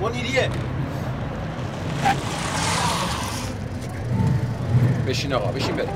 منیریه بشین آقا بشین بریم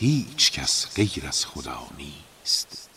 هیچ کس غیر از خدا نیست.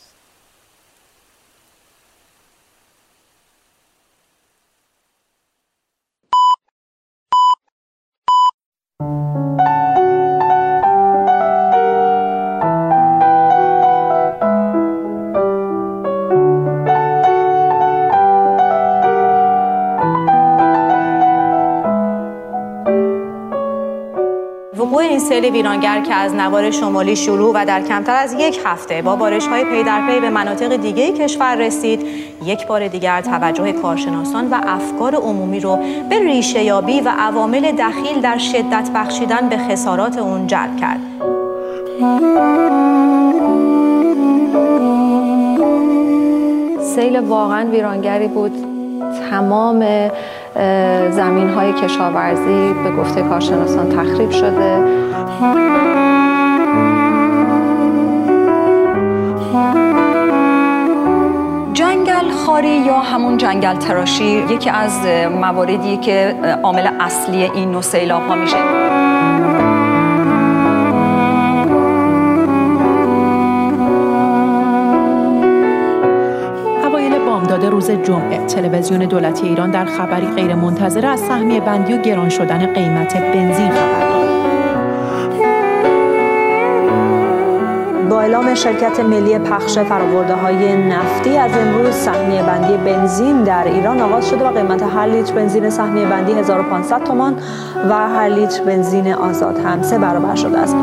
وقوع این سیل ویرانگر که از نوار شمالی شروع و در کمتر از یک هفته با بارش های پی در پی به مناطق دیگه کشور رسید یک بار دیگر توجه کارشناسان و افکار عمومی رو به ریشه یابی و عوامل دخیل در شدت بخشیدن به خسارات اون جلب کرد. سیل واقعا ویرانگری بود. تمام زمین های کشاورزی به گفته کارشناسان تخریب شده. جنگل خاری یا همون جنگل تراشی یکی از مواردی که عامل اصلی این نوع سیلاب ها میشه. روز جمعه تلویزیون دولتی ایران در خبری غیرمنتظره از سهمیه بندی و گران شدن قیمت بنزین خبر داد. با اعلام شرکت ملی پخش فرآورده های نفتی از امروز سهمیه بندی بنزین در ایران آغاز شده و قیمت هر لیتر بنزین سهمیه بندی 1500 تومان و هر لیتر بنزین آزاد هم سه برابر شده است.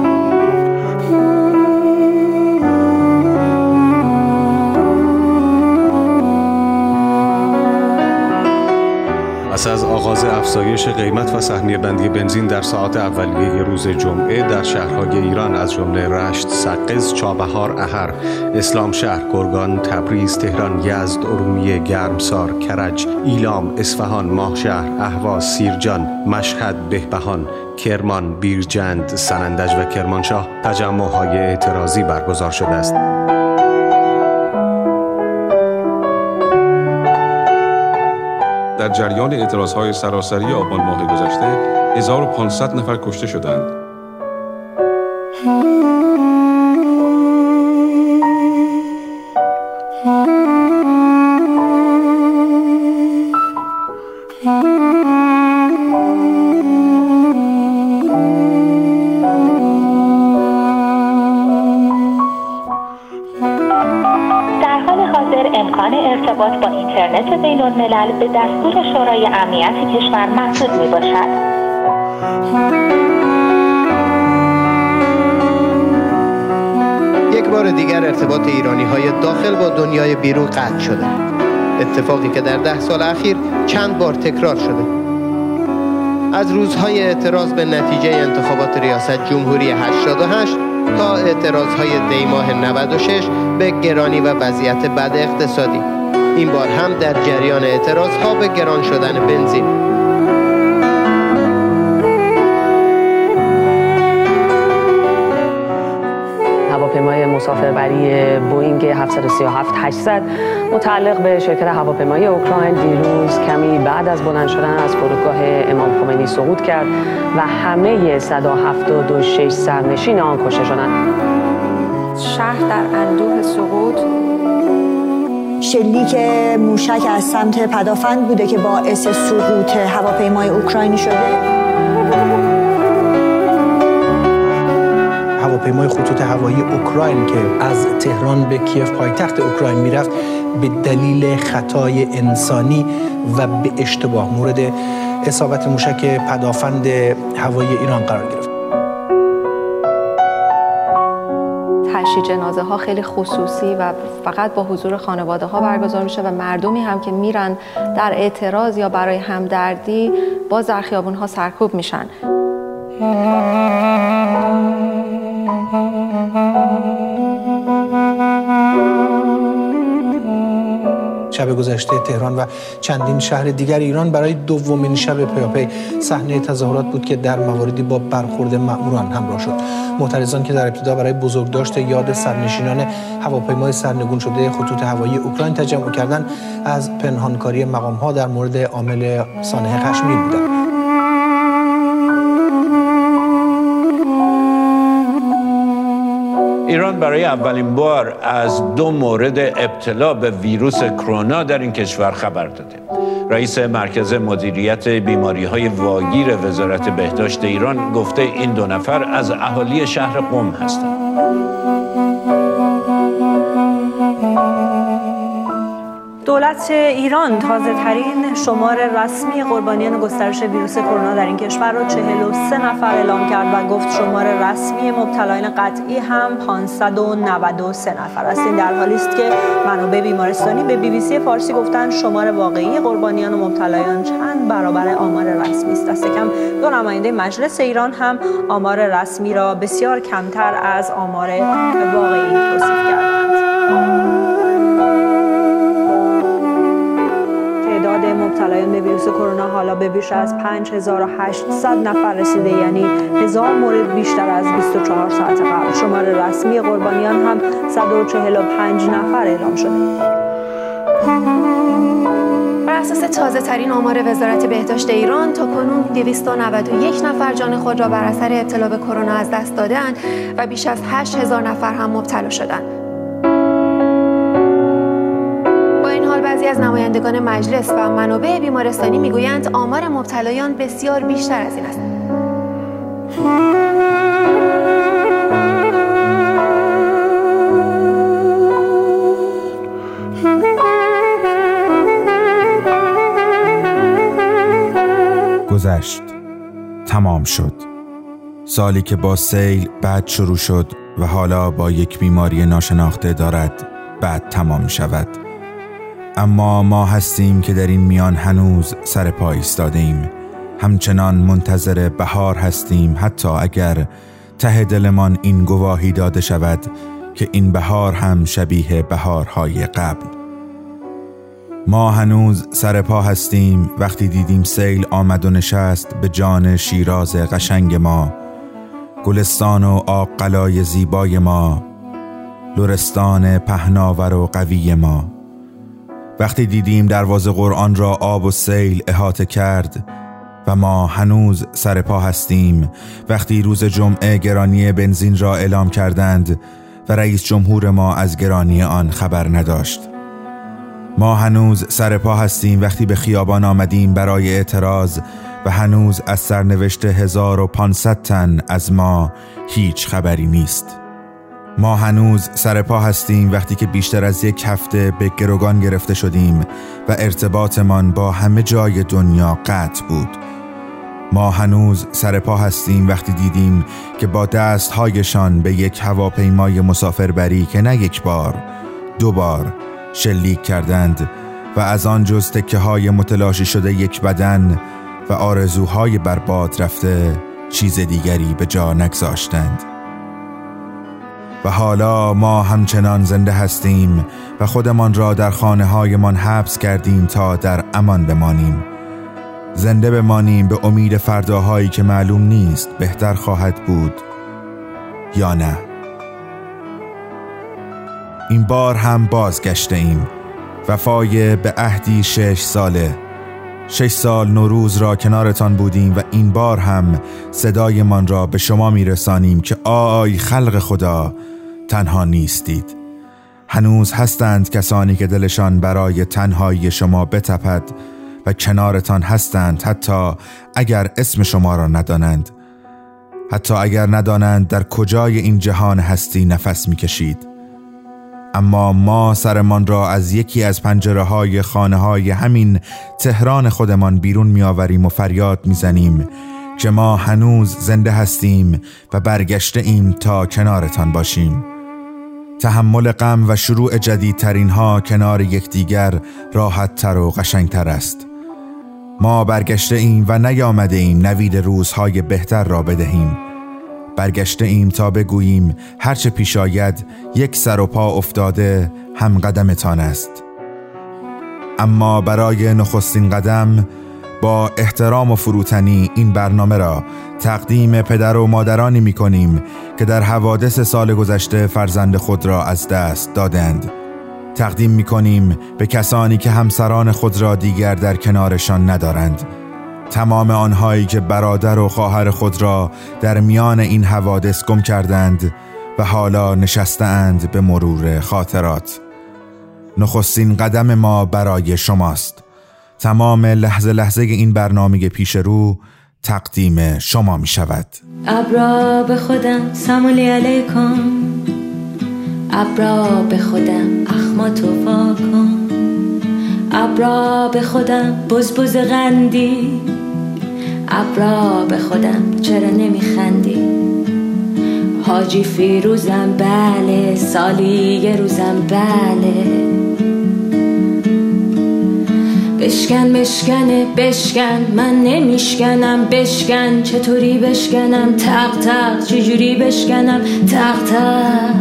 پس از آغاز افزایش قیمت و سهمیه بندی بنزین در ساعات اولیه روز جمعه در شهرهای ایران از جمله رشت، سقز، چابهار، اهر، اسلام شهر، گرگان، تبریز، تهران، یزد، ارومیه، گرمسار، کرج، ایلام، اصفهان، ماهشهر، اهواز، سیرجان، مشهد، بهبهان، کرمان، بیرجند، سنندج و کرمانشاه تجمعهای اعتراضی برگزار شده است. جریان اعتراض های سراسری آبان ماه گذشته 1500 نفر کشته شدند. الملل به دستور شورای امنیت کشور محدود می باشد. یک بار دیگر ارتباط ایرانی های داخل با دنیای بیرون قطع شده. اتفاقی که در ده سال اخیر چند بار تکرار شده. از روزهای اعتراض به نتیجه انتخابات ریاست جمهوری 88 تا اعتراض های دیماه 96 به گرانی و وضعیت بد اقتصادی. این بار هم در جریان اعتراض ها به گران شدن بنزین هواپیمای مسافربری بوینگ 737 800 متعلق به شرکت هواپیمایی اوکراین دیروز کمی بعد از بلند شدن از فرودگاه امام خمینی سقوط کرد و همه 176 سرنشین آن کشته شدند. شهر در اندوه سقوط شلیک موشک از سمت پدافند بوده که باعث سقوط هواپیمای اوکراینی شده. هواپیمای خطوط هوایی اوکراین که از تهران به کیف پایتخت اوکراین می‌رفت به دلیل خطای انسانی و به اشتباه مورد اصابت موشک پدافند هوایی ایران قرار گرفت. تشییع جنازه ها خیلی خصوصی و فقط با حضور خانواده ها برگزار میشه و مردمی هم که میرن در اعتراض یا برای همدردی باز در خیابون ها سرکوب میشن. شب گذشته تهران و چندین شهر دیگر ایران برای دومین شب پیاپی صحنه تظاهرات بود که در مواردی با برخورد مأموران همراه شد. معترضان که در ابتدا برای بزرگداشت یاد سرنشینان هواپیمای سرنگون شده خطوط هوایی اوکراین تجمع کردند از پنهانکاری مقام ها در مورد عامل سانحه خشمگین بودند. ایران برای اولین بار از دو مورد ابتلا به ویروس کرونا در این کشور خبر داده. رئیس مرکز مدیریت بیماری های واگیر وزارت بهداشت ایران گفته این دو نفر از اهالی شهر قم هستند. دولت ایران تازه ترین شمار رسمی قربانیان گسترش ویروس کرونا در این کشور را 43 نفر اعلام کرد و گفت شمار رسمی مبتلایان قطعی هم 593 نفر است. این در حالی است که منابع بیمارستانی به بی بی سی فارسی گفتند شمار واقعی قربانیان و مبتلایان چند برابر آمار رسمی است. دست کم دو نماینده مجلس ایران هم آمار رسمی را بسیار کمتر از آمار واقعی توصیف کردند. مبتلایان به ویروس کرونا حالا به بیش از 5800 نفر رسیده یعنی هزار مورد بیشتر از 24 ساعت قبل شمار رسمی قربانیان هم 145 نفر اعلام شده بر اساس تازه ترین آمار وزارت بهداشت ایران تا کنون 291 نفر جان خود را بر اثر ابتلا به کرونا از دست دادند و بیش از 8000 نفر هم مبتلا شدند. بعضی از نمایندگان مجلس و منابع بیمارستانی می‌گویند آمار مبتلایان بسیار بیشتر از این است. گذشت. تمام شد. سالی که با سیل بعد شروع شد و حالا با یک بیماری ناشناخته دارد بعد تمام شود. اما ما هستیم که در این میان هنوز سر پا ایستاده ایم همچنان منتظر بهار هستیم حتی اگر ته دلمان این گواهی داده شود که این بهار هم شبیه بهارهای قبل. ما هنوز سر پا هستیم وقتی دیدیم سیل آمد و نشست به جان شیراز قشنگ ما گلستان و آب قلای زیبای ما لرستان پهناور و قوی ما. وقتی دیدیم دروازه قرآن را آب و سیل احاطه کرد و ما هنوز سر پا هستیم وقتی روز جمعه گرانی بنزین را اعلام کردند و رئیس جمهور ما از گرانی آن خبر نداشت. ما هنوز سر پا هستیم وقتی به خیابان آمدیم برای اعتراض و هنوز از سرنوشت 1500 تن از ما هیچ خبری نیست. ما هنوز سر پا هستیم وقتی که بیشتر از یک هفته به گروگان گرفته شدیم و ارتباطمان با همه جای دنیا قطع بود. ما هنوز سر پا هستیم وقتی دیدیم که با دستهایشان به یک هواپیمای مسافربری که نه یک بار دو بار شلیک کردند و از آن جز تکه های متلاشی شده یک بدن و آرزوهای برباد رفته چیز دیگری به جا نگذاشتند. و حالا ما همچنان زنده هستیم و خودمان را در خانه هایمان حبس کردیم تا در امان بمانیم. زنده بمانیم به امید فرداهایی که معلوم نیست بهتر خواهد بود یا نه. این بار هم بازگشته ایم وفای به عهدی شش ساله. شش سال نوروز را کنارتان بودیم و این بار هم صدایمان را به شما میرسانیم که آی خلق خدا تنها نیستید. هنوز هستند کسانی که دلشان برای تنهایی شما بتپد و کنارتان هستند حتی اگر اسم شما را ندانند. حتی اگر ندانند در کجای این جهان هستی نفس می‌کشید. اما ما سرمان را از یکی از پنجره های خانه های همین تهران خودمان بیرون میآوریم و فریاد می‌زنیم که ما هنوز زنده هستیم و برگشته ایم تا کنارتان باشیم. تحمل غم و شروع جدیدترین ها کنار یکدیگر راحت تر و قشنگتر است. ما برگشته ایم و نیامده ایم نوید روزهای بهتر را بدهیم. برگشته ایم تا بگوییم هرچه پیش آید یک سر و پا افتاده هم قدمتان است. اما برای نخستین قدم با احترام و فروتنی این برنامه را تقدیم پدر و مادرانی می کنیم که در حوادث سال گذشته فرزند خود را از دست دادند. تقدیم می کنیم به کسانی که همسران خود را دیگر در کنارشان ندارند. تمام آنهایی که برادر و خواهر خود را در میان این حوادث گم کردند و حالا نشستند به مرور خاطرات. نخستین قدم ما برای شماست. تمام لحظه لحظه این برنامه پیش رو تقدیم شما می شود. ابرا به خودم سمولی علیکم. ابرا به خودم اخماتو کن ابرا به خودم بز بز غندی. ابرا به خودم چرا نمیخندی؟ حاجی فیروزم بله. سالی یه روزم بله. بشکن بشکنه بشکن. من نمیشکنم بشکن. چطوری بشکنم؟ تق تق. چجوری بشکنم؟ تق تق.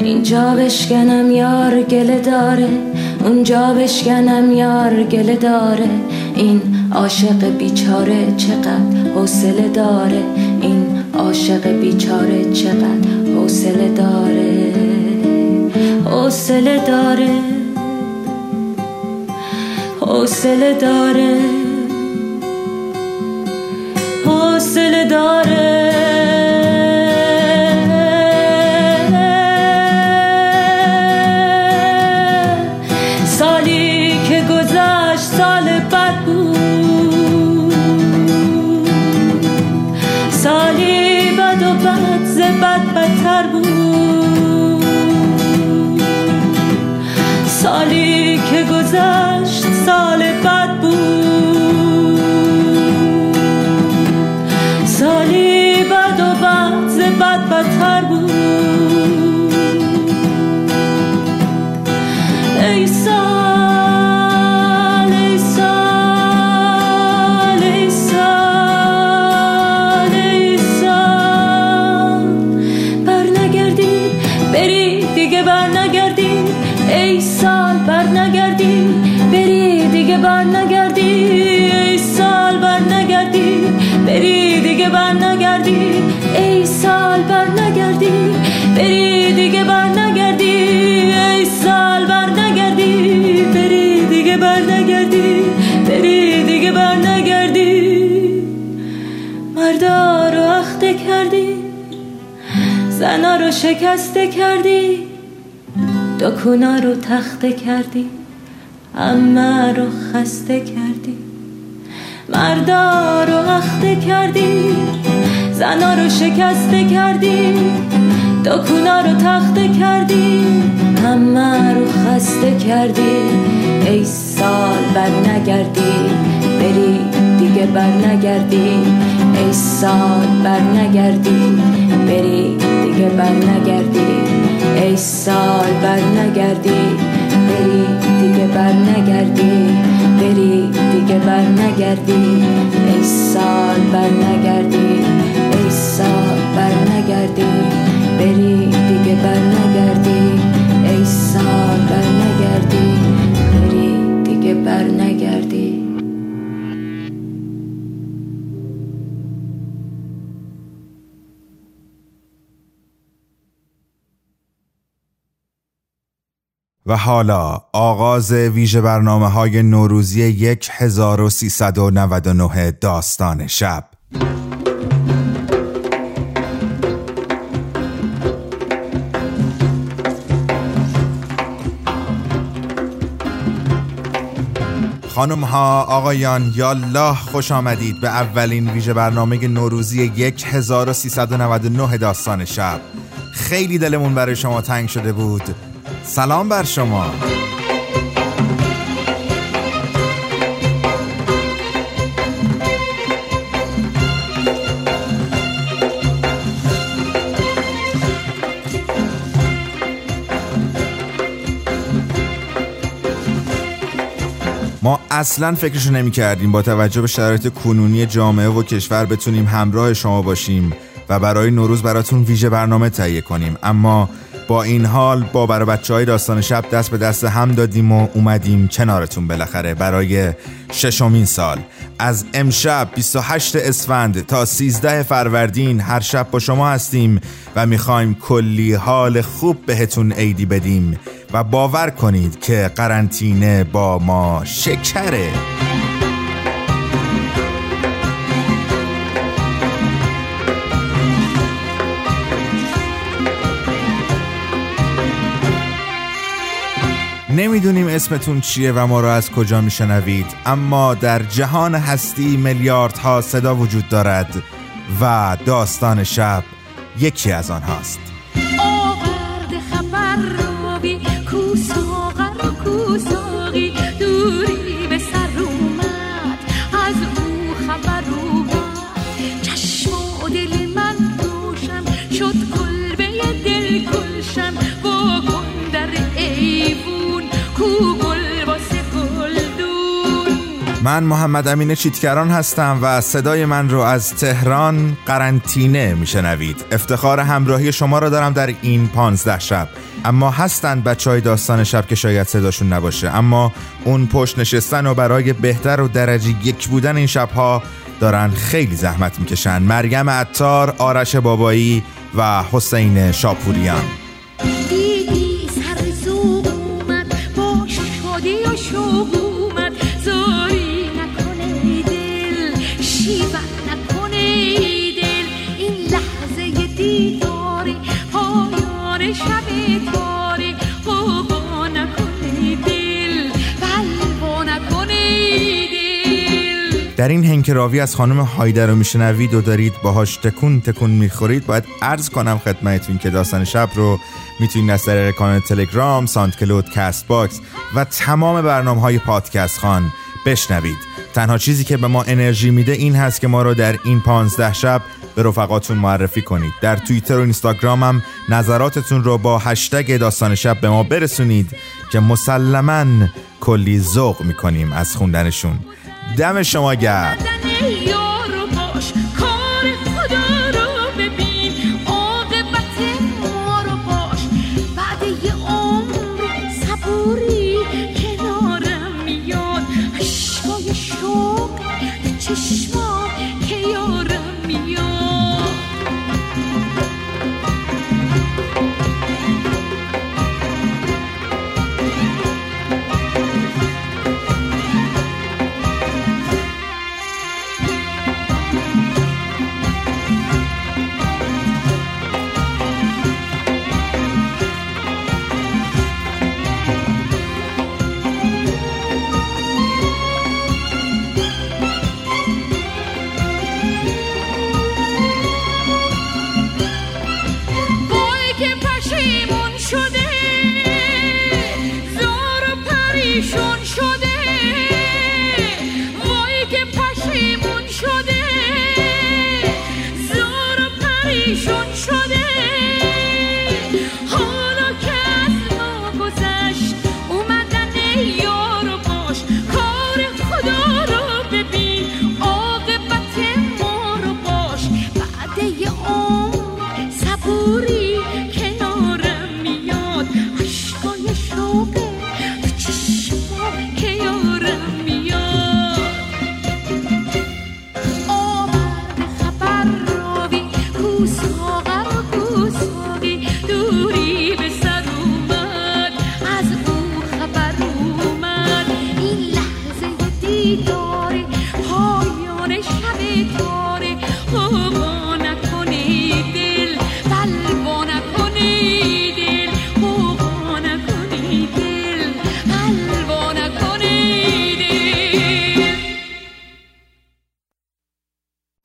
اینجا بشکنم یار گله داره. اونجا بشکنم یار گله داره. این عاشق بیچاره چقدر حوصله داره. این عاشق بیچاره چقدر حوصله داره. حوصله داره. حوصله داره. حوصله داره. شکسته کردی؟ دکونا رو تخته کردی؟ همه رو خسته کردی؟ مردا رو اخته کردی؟ زنا رو شکسته کردی؟ داکونا رو تخته کردی؟ همه رو خسته کردی؟ ای سال بر نگردی بری دیگه بر نگردی ای سال بر نگردی بری دیگه بر نگردی. ای سال بر نگردی. بری دیگه بر نگردی. بری دیگه بر نگردی. ای سال بر نگردی. ای سال بر نگردی. بری دیگه بر نگردی. حالا آغاز ویژه برنامه های نوروزی 1399 داستان شب. خانم ها آقایان یالله خوش آمدید به اولین ویژه برنامه نوروزی 1399 داستان شب. خیلی دلمون برای شما تنگ شده بود. سلام بر شما. ما اصلا فکرشو نمی کردیم با توجه به شرایط کنونی جامعه و کشور بتونیم همراه شما باشیم و برای نوروز براتون ویژه برنامه تهیه کنیم. اما با این حال با برای بچه های داستان شب دست به دست هم دادیم و اومدیم کنارتون بالاخره برای ششمین سال. از امشب 28 اسفند تا 13 فروردین هر شب با شما هستیم و می‌خوایم کلی حال خوب بهتون عیدی بدیم و باور کنید که قرنطینه با ما شکره. نمی‌دونیم اسمتون چیه و ما را از کجا میشنوید اما در جهان هستی میلیاردها صدا وجود دارد و داستان شب یکی از آنهاست. من محمد امین چیتکران هستم و صدای من رو از تهران قرنطینه میشنوید. افتخار همراهی شما را دارم در این پانزده شب. اما هستند بچه های داستان شب که شاید صداشون نباشه. اما اون پشت نشستن و برای بهتر و درجه یک بودن این شبها دارن خیلی زحمت می‌کشن. مریم عطار، آرش بابایی و حسین شاپوریان. در این هنکراوی از خانم هایده رو میشنوید و دارید باهاش تکون تکون می‌خورید باید عرض کنم خدمتتون که داستان شب رو می‌تونید از طریق کانال تلگرام، ساند کلود، کست باکس و تمام برنامه های پادکست خان بشنوید. تنها چیزی که به ما انرژی میده این هست که ما رو در این پانزده شب به رفقاتون معرفی کنید. در توییتر و اینستاگرام هم نظراتتون رو با هشتگ داستان شب به ما برسونید که مسلما کلی ذوق می‌کنیم از خوندنشون. دم شما گرم.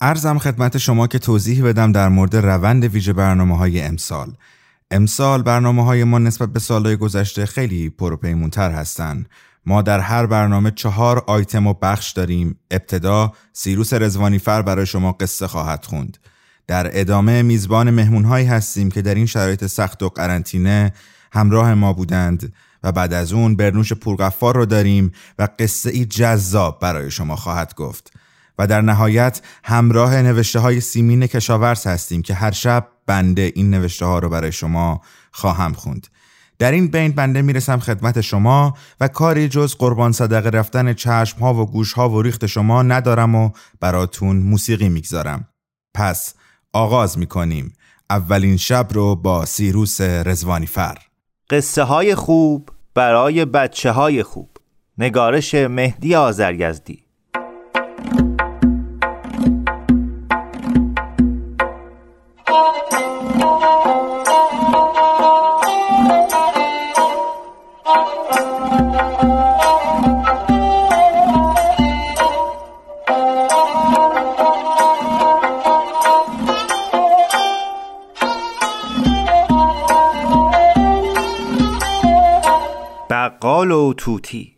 ارزم خدمت شما که توضیح بدم در مورد روند ویژه برنامه های امسال. امسال برنامه های ما نسبت به سالهای گذشته خیلی پروپیمونتر هستند. ما در هر برنامه چهار آیتم و بخش داریم. ابتدا سیروس رزوانی فر برای شما قصه خواهد خوند. در ادامه میزبان مهمونهایی هستیم که در این شرایط سخت و قرنطینه همراه ما بودند و بعد از اون برنوش پورغفار رو داریم و قصه ای جذاب برای شما خواهد گفت. و در نهایت همراه نوشته های سیمین کشاورز هستیم که هر شب بنده این نوشته ها رو برای شما خواهم خوند. در این بین بنده می‌رسم خدمت شما و کاری جز قربان صدقه رفتن چشم ها و گوش ها و ریخت شما ندارم و براتون موسیقی می‌گذارم. پس آغاز می‌کنیم اولین شب رو با سیروس رزوانی فر قصه های خوب برای بچه های خوب نگارش مهدی آزرگزدی بقال و توتی.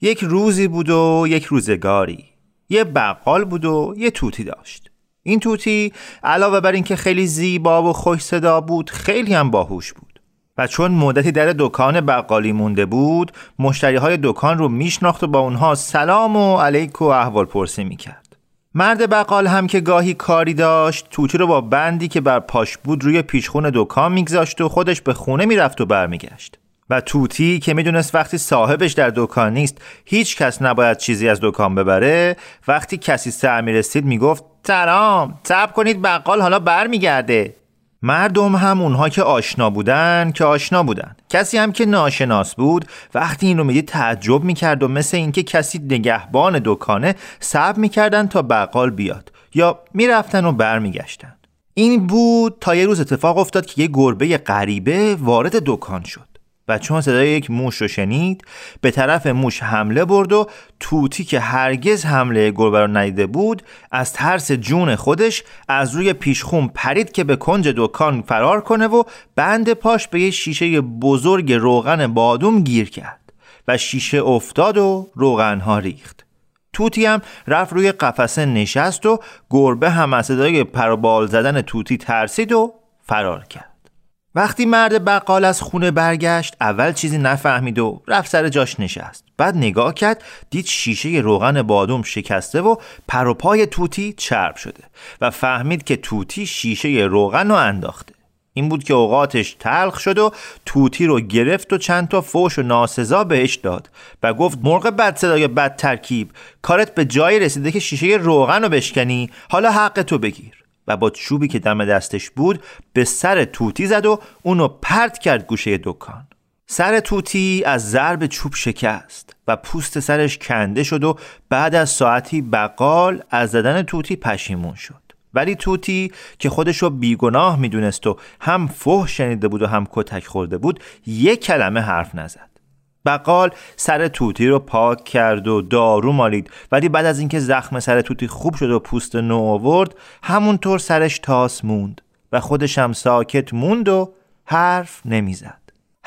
یک روزی بود و یک روزگاری. یه بقال بود و یه توتی داشت. این توتی علاوه بر اینکه خیلی زیبا و خوش صدا بود خیلی هم باهوش بود. و چون مدتی در دکان بقالی مونده بود مشتری های دکان رو میشناخت و با اونها سلام و علیک و احوال پرسی می‌کرد. مرد بقال هم که گاهی کاری داشت توتی رو با بندی که بر پاش بود روی پیشخون دکان میگذاشت و خودش به خونه می‌رفت و برمیگشت. و توتی که می‌دونست وقتی صاحبش در دکان نیست هیچ کس نباید چیزی از دکان ببره. وقتی کسی سر می‌رسید می‌گفت سلام صبر کنید بقال حالا برمیگرده. مردم هم اونها که آشنا بودن که آشنا بودن. کسی هم که ناشناس بود وقتی این رو می‌دید تعجب می‌کرد و مثل اینکه کسی نگهبان دکانه صبر می‌کردن تا بقال بیاد یا می‌رفتن و برمیگشتن. این بود تا یه روز اتفاق افتاد که یه گربه غریبه وارد دکان شد. و چون صدای یک موش رو شنید به طرف موش حمله برد و توتی که هرگز حمله گربه رو ندیده بود از ترس جون خودش از روی پیشخون پرید که به کنج دکان فرار کنه و بند پاش به یه شیشه بزرگ روغن بادوم گیر کرد و شیشه افتاد و روغنها ریخت. توتی هم رفت روی قفسه نشست و گربه هم از صدای پروبال زدن توتی ترسید و فرار کرد. وقتی مرد بقال از خونه برگشت اول چیزی نفهمید و رفت سر جاش نشست. بعد نگاه کرد دید شیشه روغن بادوم شکسته و پر و پای توتی چرب شده و فهمید که توتی شیشه روغن رو انداخته. این بود که اوقاتش تلخ شد و توتی رو گرفت و چند تا فوش و ناسزا بهش داد و گفت مرغ بد صدای بد ترکیب کارت به جایی رسیده که شیشه روغن رو بشکنی حالا حق تو بگیر. و با چوبی که دم دستش بود به سر توتی زد و اونو پرت کرد گوشه دکان. سر توتی از ضرب چوب شکست و پوست سرش کنده شد و بعد از ساعتی بقال از زدن توتی پشیمون شد. ولی توتی که خودشو بیگناه می‌دونست و هم فح شنیده بود و هم کتک خورده بود یک کلمه حرف نزد. بقال سر توتی رو پاک کرد و دارو مالید. ولی بعد از اینکه زخم سر توتی خوب شد و پوست نو آورد همونطور سرش تاس موند و خودش هم ساکت موند و حرف نمی‌زد.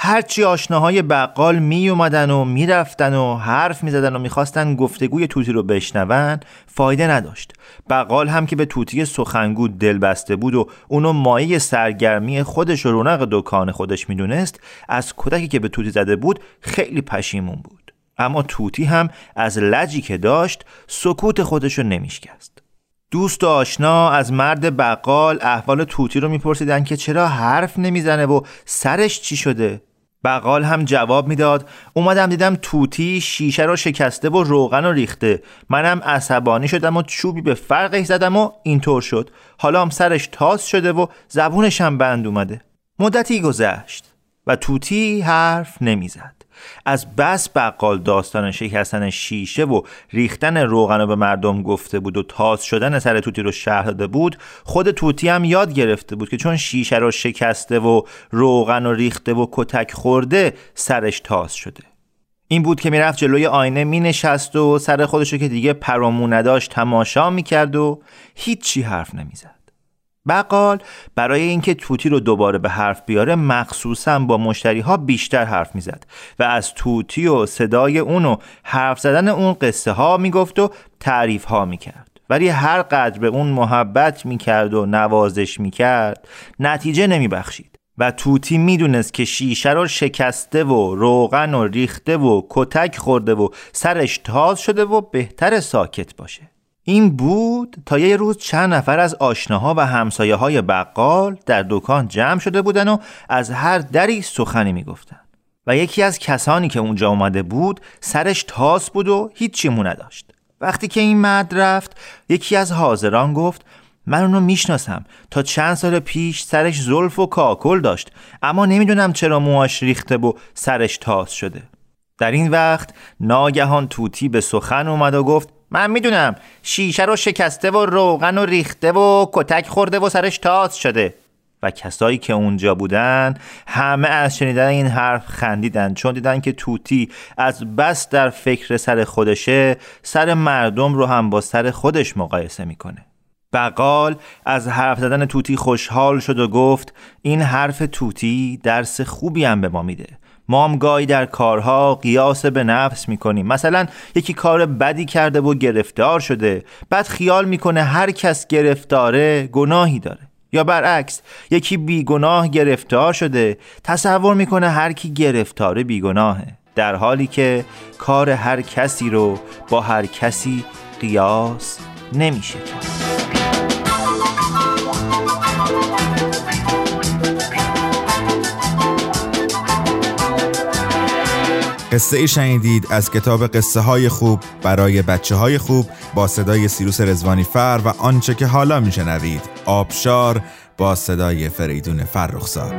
هرچی آشناهای بقال می اومدن و می‌رفتن و حرف می‌زدن و می‌خواستن گفتگوی توتی رو بشنون فایده نداشت. بقال هم که به توتی سخنگو دل بسته بود و اونو مایه سرگرمی خودش و رونق دکان خودش می‌دونست از کودکی که به توتی زده بود خیلی پشیمون بود. اما توتی هم از لجی که داشت سکوت خودش رو نمیشکست. دوست و آشنا از مرد بقال احوال توتی رو میپرسیدن که چرا حرف نمی‌زنه و سرش چی شده؟ بقال هم جواب می‌داد. اومدم دیدم توتی شیشه رو شکسته و روغن رو ریخته. منم عصبانی شدم و چوبی به فرقش زدم و اینطور شد. حالا هم سرش تاس شده و زبونش هم بند اومده. مدتی گذشت و توتی حرف نمی‌زد. از بس بقال داستان شکستن شیشه و ریختن روغن رو به مردم گفته بود و تاز شدن سر توتی رو شهر داده بود خود توتی هم یاد گرفته بود که چون شیشه رو شکسته و روغن رو ریخته و کتک خورده سرش تاز شده. این بود که می‌رفت جلوی آینه می نشست و سر خودشو که دیگه پرامو نداشت تماشا می‌کرد و هیچی حرف نمی‌زد. بقال برای اینکه توتی رو دوباره به حرف بیاره مخصوصا با مشتری ها بیشتر حرف می‌زد و از توتی و صدای اون و حرف زدن اون قصه ها می‌گفت و تعریف ها می‌کرد. ولی هر قدر به اون محبت می‌کرد و نوازش می‌کرد نتیجه نمیبخشید. و توتی می‌دونست که شیشه رو شکسته و روغن و ریخته و کتک خورده و سرش تاز شده و بهتر ساکت باشه. این بود تا یه روز چند نفر از آشناها و همسایه های بقال در دکان جمع شده بودن و از هر دری سخنی می‌گفتن و یکی از کسانی که اونجا اومده بود سرش تاس بود و هیچی مو نداشت. وقتی که این مرد رفت یکی از حاضران گفت من اونو می‌شناسم. تا چند سال پیش سرش زلف و کاکل داشت اما نمی‌دونم چرا موهاش ریخته و سرش تاس شده. در این وقت ناگهان توتی به سخن اومد و گفت من می‌دونم شیشه رو شکسته و روغن و ریخته و کتک خورده و سرش تاز شده. و کسایی که اونجا بودن همه از شنیدن این حرف خندیدن. چون دیدن که توتی از بس در فکر سر خودشه سر مردم رو هم با سر خودش مقایسه می‌کنه. بقال از حرف زدن توتی خوشحال شد و گفت این حرف توتی درس خوبی هم به ما میده. ما هم گاهی در کارها قیاس به نفس می‌کنیم مثلا یکی کار بدی کرده و گرفتار شده بعد خیال می‌کنه هر کس گرفتاره گناهی داره. یا برعکس یکی بیگناه گرفتار شده تصور می‌کنه هر کی گرفتاره بیگناهه. در حالی که کار هر کسی رو با هر کسی قیاس نمیشه کرد. قصه ای شنیدید از کتاب قصه های خوب برای بچه های خوب با صدای سیروس رزوانی فر و آنچه که حالا میشنوید. آبشار با صدای فریدون فرخزاد.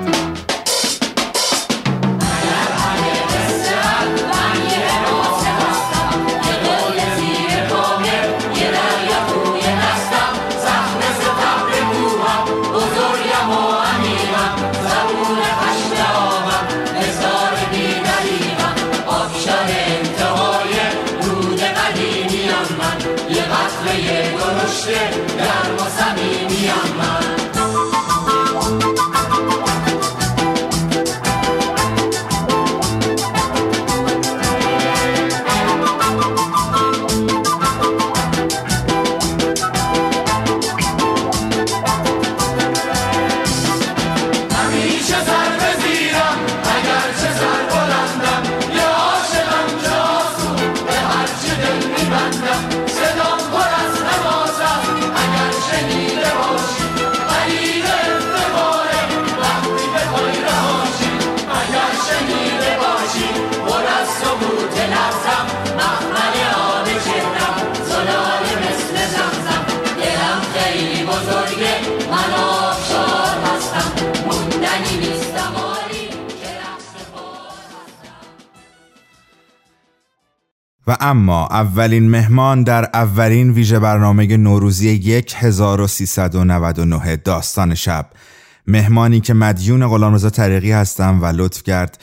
و اما اولین مهمان در اولین ویژه برنامه نوروزی 1399 داستان شب. مهمانی که مدیون غلامرضا طریقی هستم و لطف کرد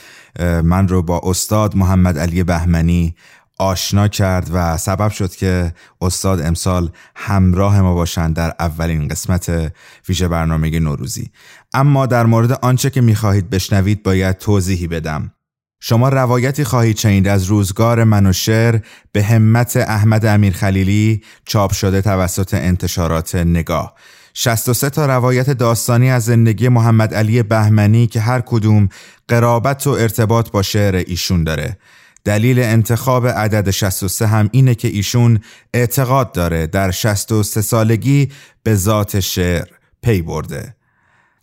من رو با استاد محمد علی بهمنی آشنا کرد و سبب شد که استاد امسال همراه ما باشند در اولین قسمت ویژه برنامه نوروزی. اما در مورد آنچه که می‌خواهید بشنوید باید توضیحی بدم. شما روایتی خواهید شنید از روزگار من و شعر به همت احمد امیر خلیلی چاپ شده توسط انتشارات نگاه. 63 تا روایت داستانی از زندگی محمد علی بهمنی که هر کدوم قرابت و ارتباط با شعر ایشون داره. دلیل انتخاب عدد 63 هم اینه که ایشون اعتقاد داره در 63 سالگی به ذات شعر پی برده.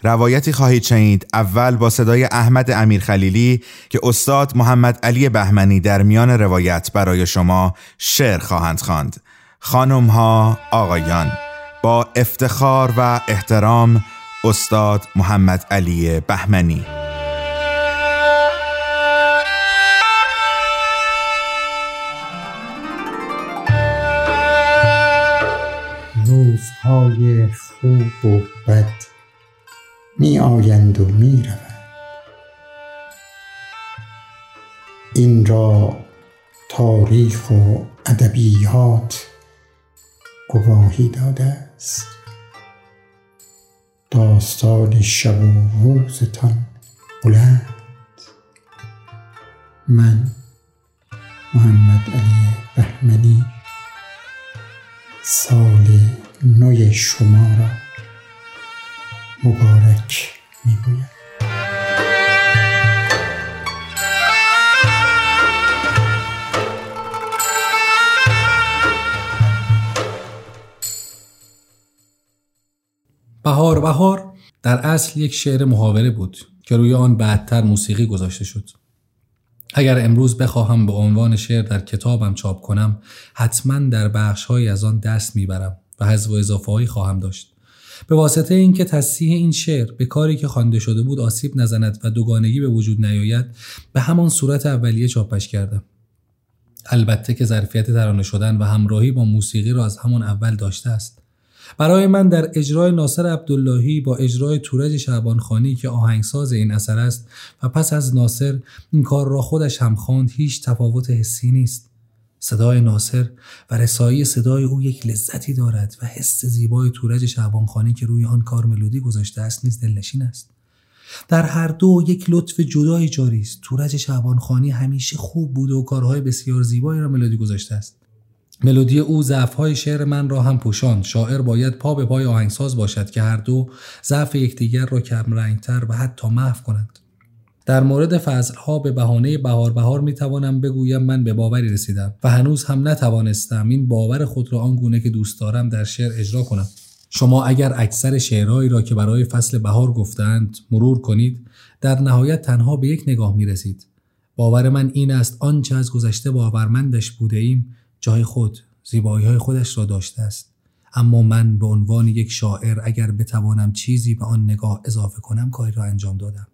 روایتی خواهید شنید. اول با صدای احمد امیر خلیلی که استاد محمد علی بهمنی در میان روایت برای شما شعر خواهند خواند. خانم ها آقایان با افتخار و احترام استاد محمد علی بهمنی. روزهای خوب و بد. می آیند و می روند این را تاریخ و ادبیات گواهی داده است. داستان شب و روزتان بلند. من محمد علی بهمنی سال نو شما را مبارک می‌گویم. بهار بهار در اصل یک شعر محاوره بود که روی آن بعدتر موسیقی گذاشته شد. اگر امروز بخواهم به عنوان شعر در کتابم چاپ کنم حتما در بخشهایی از آن دست می‌برم و حذف و اضافه هایی خواهم داشت. به واسطه اینکه تصحیح این شعر به کاری که خوانده شده بود آسیب نزند و دوگانگی به وجود نیاید به همان صورت اولیه چاپش کردم. البته که ظرفیت ترانه شدن و همراهی با موسیقی را از همان اول داشته است. برای من در اجرای ناصر عبداللهی با اجرای تورج شعبانخانی که آهنگساز این اثر است و پس از ناصر این کار را خودش هم خواند هیچ تفاوت حسی نیست. صدای ناصر و رسایی صدای او یک لذتی دارد و حس زیبای تورج شعبانخانی که روی آن کار ملودی گذاشته است نیز دلنشین است. در هر دو یک لطف جدای جاری است. تورج شعبانخانی همیشه خوب بوده و کارهای بسیار زیبایی را ملودی گذاشته است. ملودی او ضعفهای شعر من را هم پوشاند. شاعر باید پا به پای آهنگساز باشد که هر دو ضعف یکدیگر را کم رنگتر و حتی محو کنند. در مورد فضلها به بهانه بهار بهار می توانم بگویم من به باوری رسیدم و هنوز هم نتوانستم این باور خود را آنگونه که دوست دارم در شعر اجرا کنم. شما اگر اکثر شعرهایی را که برای فصل بهار گفتند مرور کنید در نهایت تنها به یک نگاه می رسید باور من این است آنچه از گذشته باورمندش بوده ایم جای خود زیبایی های خودش را داشته است. اما من به عنوان یک شاعر اگر بتوانم چیزی به آن نگاه اضافه کنم کاری را انجام دادم.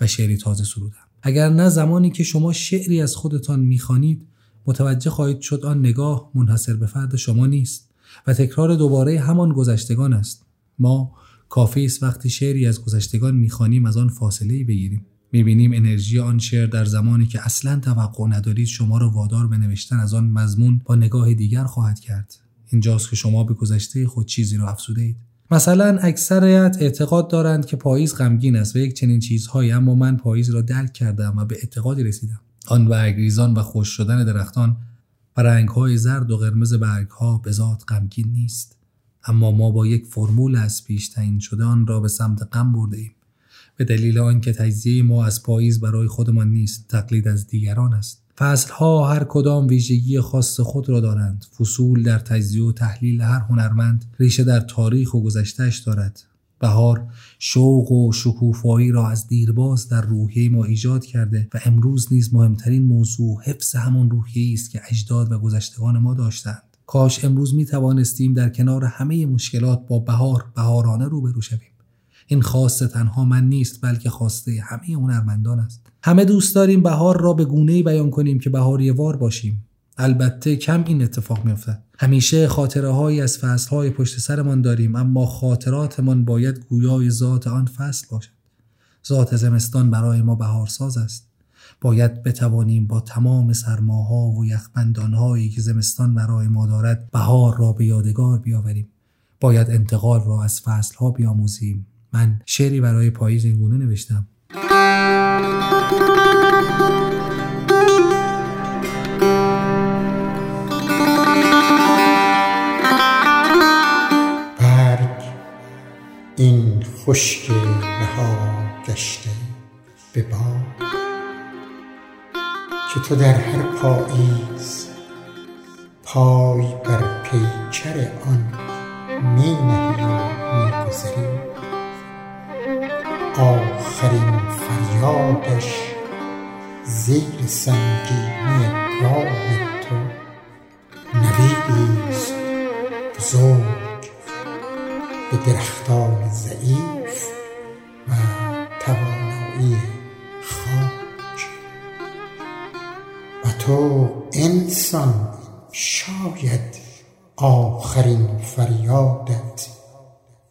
و شعری تازه سرودم. اگر نه زمانی که شما شعری از خودتان می‌خوانید متوجه خواهید شد آن نگاه منحصر به فرد شما نیست و تکرار دوباره همان گذشتگان است. ما کافی است وقتی شعری از گذشتگان می‌خوانیم از آن فاصله بگیریم. می‌بینیم انرژی آن شعر در زمانی که اصلا توقع ندارید شما را وادار به نوشتن از آن مضمون با نگاه دیگر خواهد کرد. اینجاست که شما به گذشته خود چیزی را افزوده اید. مثلا اکثریت اعتقاد دارند که پاییز غمگین است و یک چنین چیزهایی اما من پاییز را درک کردم و به اعتقادی رسیدم. آن برگریزان و خوش شدن درختان و رنگهای زرد و قرمز برگها به ذات غمگین نیست. اما ما با یک فرمول از پیش تعیین شده آن را به سمت غم برده ایم. به دلیل آنکه تجزیه ما از پاییز برای خودمان نیست تقلید از دیگران است. فصلها هر کدام ویژگی خاص خود را دارند. فصول در تجزیه و تحلیل هر هنرمند ریشه در تاریخ و گذشتهش دارد. بهار شوق و شکوفایی را از دیرباز در روحیه ما ایجاد کرده و امروز نیز مهمترین موضوع حفظ همان روحیه است که اجداد و گذشتگان ما داشتند کاش امروز می توانستیم در کنار همه مشکلات با بهار بهارانه روبرو شویم. این خواسته تنها من نیست بلکه خواسته همه هنرمندان است. همه دوست داریم بهار را به گونه بیان کنیم که بهاری وار باشیم. البته کم این اتفاق میافتد همیشه خاطره های از فصل های پشت سرمان داریم اما خاطراتمان باید گویای ذات آن فصل باشد. ذات زمستان برای ما بهارساز است. باید بتوانیم با تمام سرماها و یخبندانهایی که زمستان برای ما دارد بهار را به یادگار بیاوریم. باید انتقال را از فصلها بیاموزیم. من شعری برای پاییز این گونه نوشتم. این خشک رها گشته به باد که تو در هر پاییز پای بر پیکر آن می نهی و می گذری. آخرین فریادش زیر سنگینی گام تو نویدی است بزرگ به درختان ضعیف و توانایی خاک. و تو انسان شاید آخرین فریادت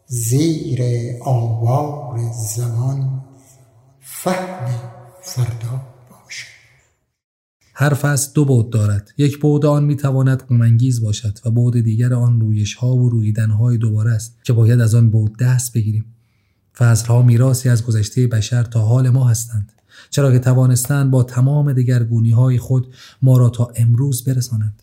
زیر آوار زمان. فهم فردا باشد هر فصل دو بعد دارد. یک بعد آن می‌تواند غمانگیز باشد و بعد دیگر آن رویش ها و رویدن های دوباره است که باید از آن بعد دست بگیریم. فصل ها میراثی از گذشته بشر تا حال ما هستند. چرا که توانستند با تمام دگرگونی های خود ما را تا امروز برسانند.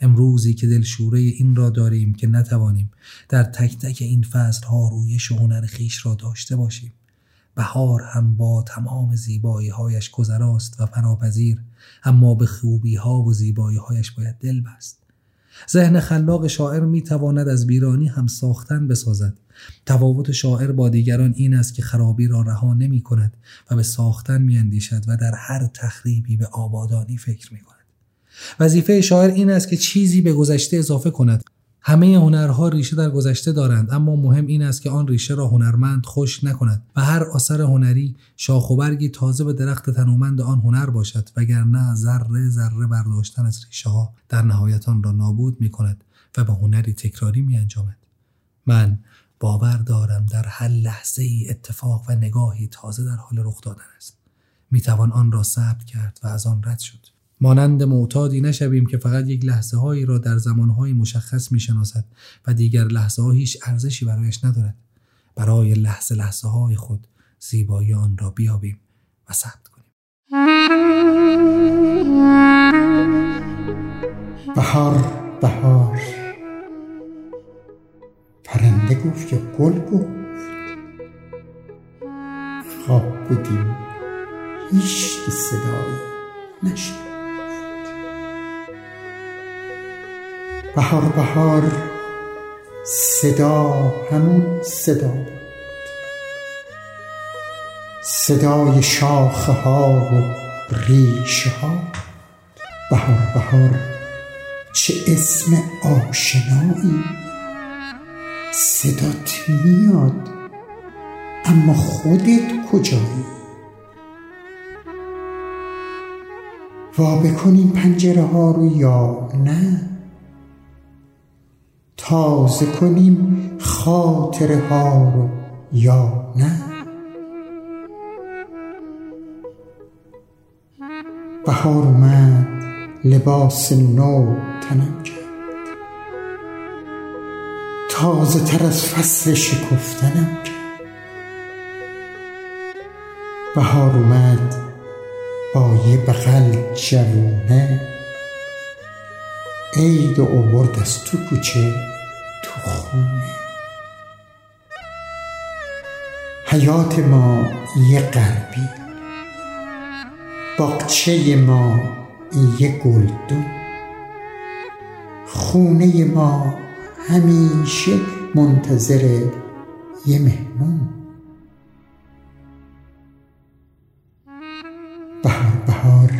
امروزی که دلشوره این را داریم که نتوانیم در تک تک این فصل ها رویش و هنر خیش را داشته باشیم. بهار هم با تمام زیبایی هایش گذراست و فناپذیر اما به خوبی ها و زیبایی هایش باید دل بست. ذهن خلاق شاعر می تواند از بیرانی هم ساختن بسازد. تفاوت شاعر با دیگران این است که خرابی را رها نمی کند و به ساختن می اندیشد و در هر تخریبی به آبادانی فکر می کند وظیفه شاعر این است که چیزی به گذشته اضافه کند. همه هنرها ریشه در گذشته دارند اما مهم این است که آن ریشه را هنرمند خوش نکند و هر اثر هنری شاخ و برگی تازه به درخت تنومند آن هنر باشد وگرنه ذره ذره برداشتن از ریشه ها در نهایت آن را نابود می کند و به هنری تکراری می انجامد. من باور دارم در هر لحظه ای اتفاق و نگاهی تازه در حال رخ دادن است می توان آن را ثبت کرد و از آن رد شد مانند معتادی نشویم که فقط یک لحظه هایی را در زمانهای مشخص می شناسد و دیگر لحظه ها هیچ ارزشی برایش ندارد. برای لحظه لحظه های خود زیبایی آن را بیابیم و ثبت کنیم. بهار بهار. پرنده گفت یا گل گفت. خواب بودیم هیچ صدایی نشد. بهار بهار صدا همون صدا بود. صدای شاخه ها و ریشه ها. بهار بهار چه اسم آشنایی. صدات میاد اما خودت کجایی؟ وا بکنیم پنجره ها رو یا نه؟ تازه کنیم خاطره ها رو یا نه؟ بهار اومد لباس نو تنم کرد. تازه تر از فصل شکفتنم کرد. بهار اومد با یه بغل جوونه. عید و اوورد از تو کوچه. خونه حیات ما یه قربی باغچه ما یه گلدون. خونه ما همیشه منتظر یه مهمون بهار بهار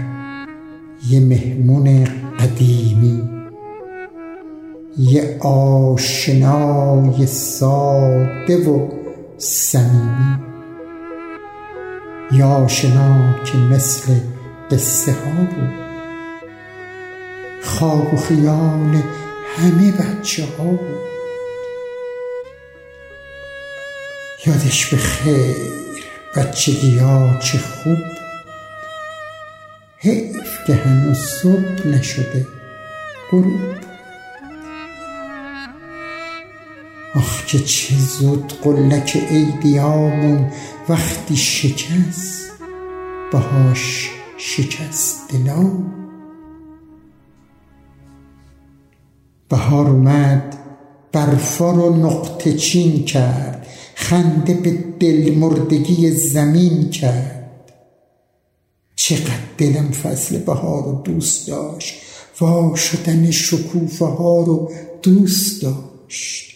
یه مهمون قدیمی. یه آشنای ساده و صمیمی. یا آشنا که مثل قصه ها بود. خواب و خیال همه بچه ها بود. یادش به خیر بچگی ها چه خوب. حیف که هنوز صبح نشده غروب. آخ که چه زود قلک ایدیامون وقتی شکست باهاش شکست دلام بهار اومد برفا رو نقطه چین کرد خنده به دل مردگی زمین کرد. چقدر دلم فصل بهار رو دوست داشت وا شدن شکوفه ها رو دوست داشت.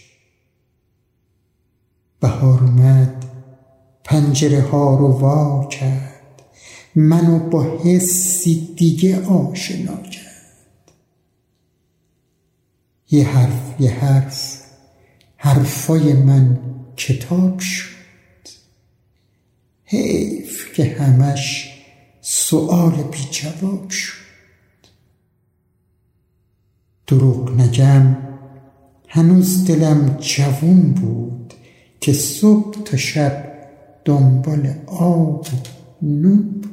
بهار اومد پنجره ها رو وا کرد منو با حسی دیگه آشنا کرد. یه حرف یه حرف حرفای من کتاب شد. حیف که همش سؤال بی جواب شد. دروغ نگم هنوز دلم جوون بود. که صبح تا شب دنبال آب و نون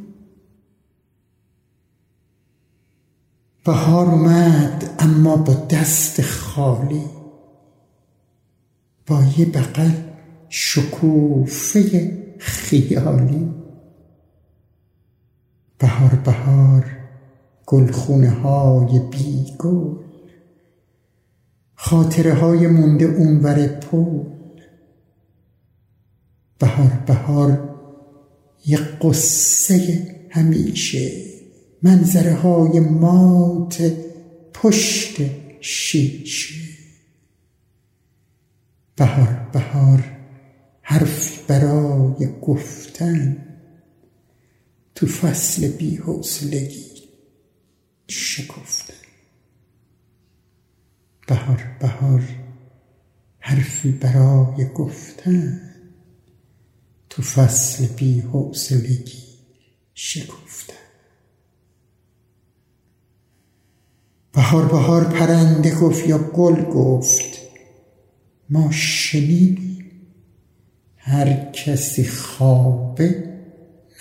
بهار اومد اما با دست خالی با یه بغل شکوفه خیالی. بهار بهار گلخونه های بیگل خاطره های مونده اونور پول بهار بهار یه قصه همیشه منظره های مات پشت شیشه. بهار بهار حرف برای گفتن تو فصل بی حوصلگی شکفتن بهار بهار حرفی برای گفتن تو فصل بی حوصلگی شکفتن بهار بهار پرنده گفت یا گل گفت ما شنیدیم. هر کسی خوابه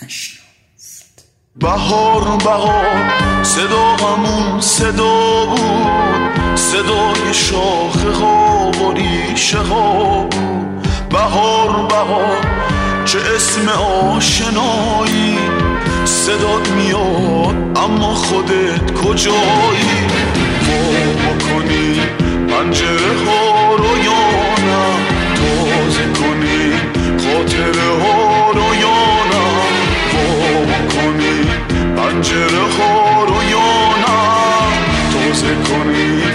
نشنفت. بهار بهار صدا همون صدا بود. صدای شاخه ها و ریشه ها بهار بهار چه اسم آشنایی؟ صدات میاد اما خودت کجایی؟ وا بکنی پنجره ها رو یا نه؟ تازه کنی خاطره ها رو یا نه؟ وا بکنی پنجره ها رو یا نه؟ تازه کنی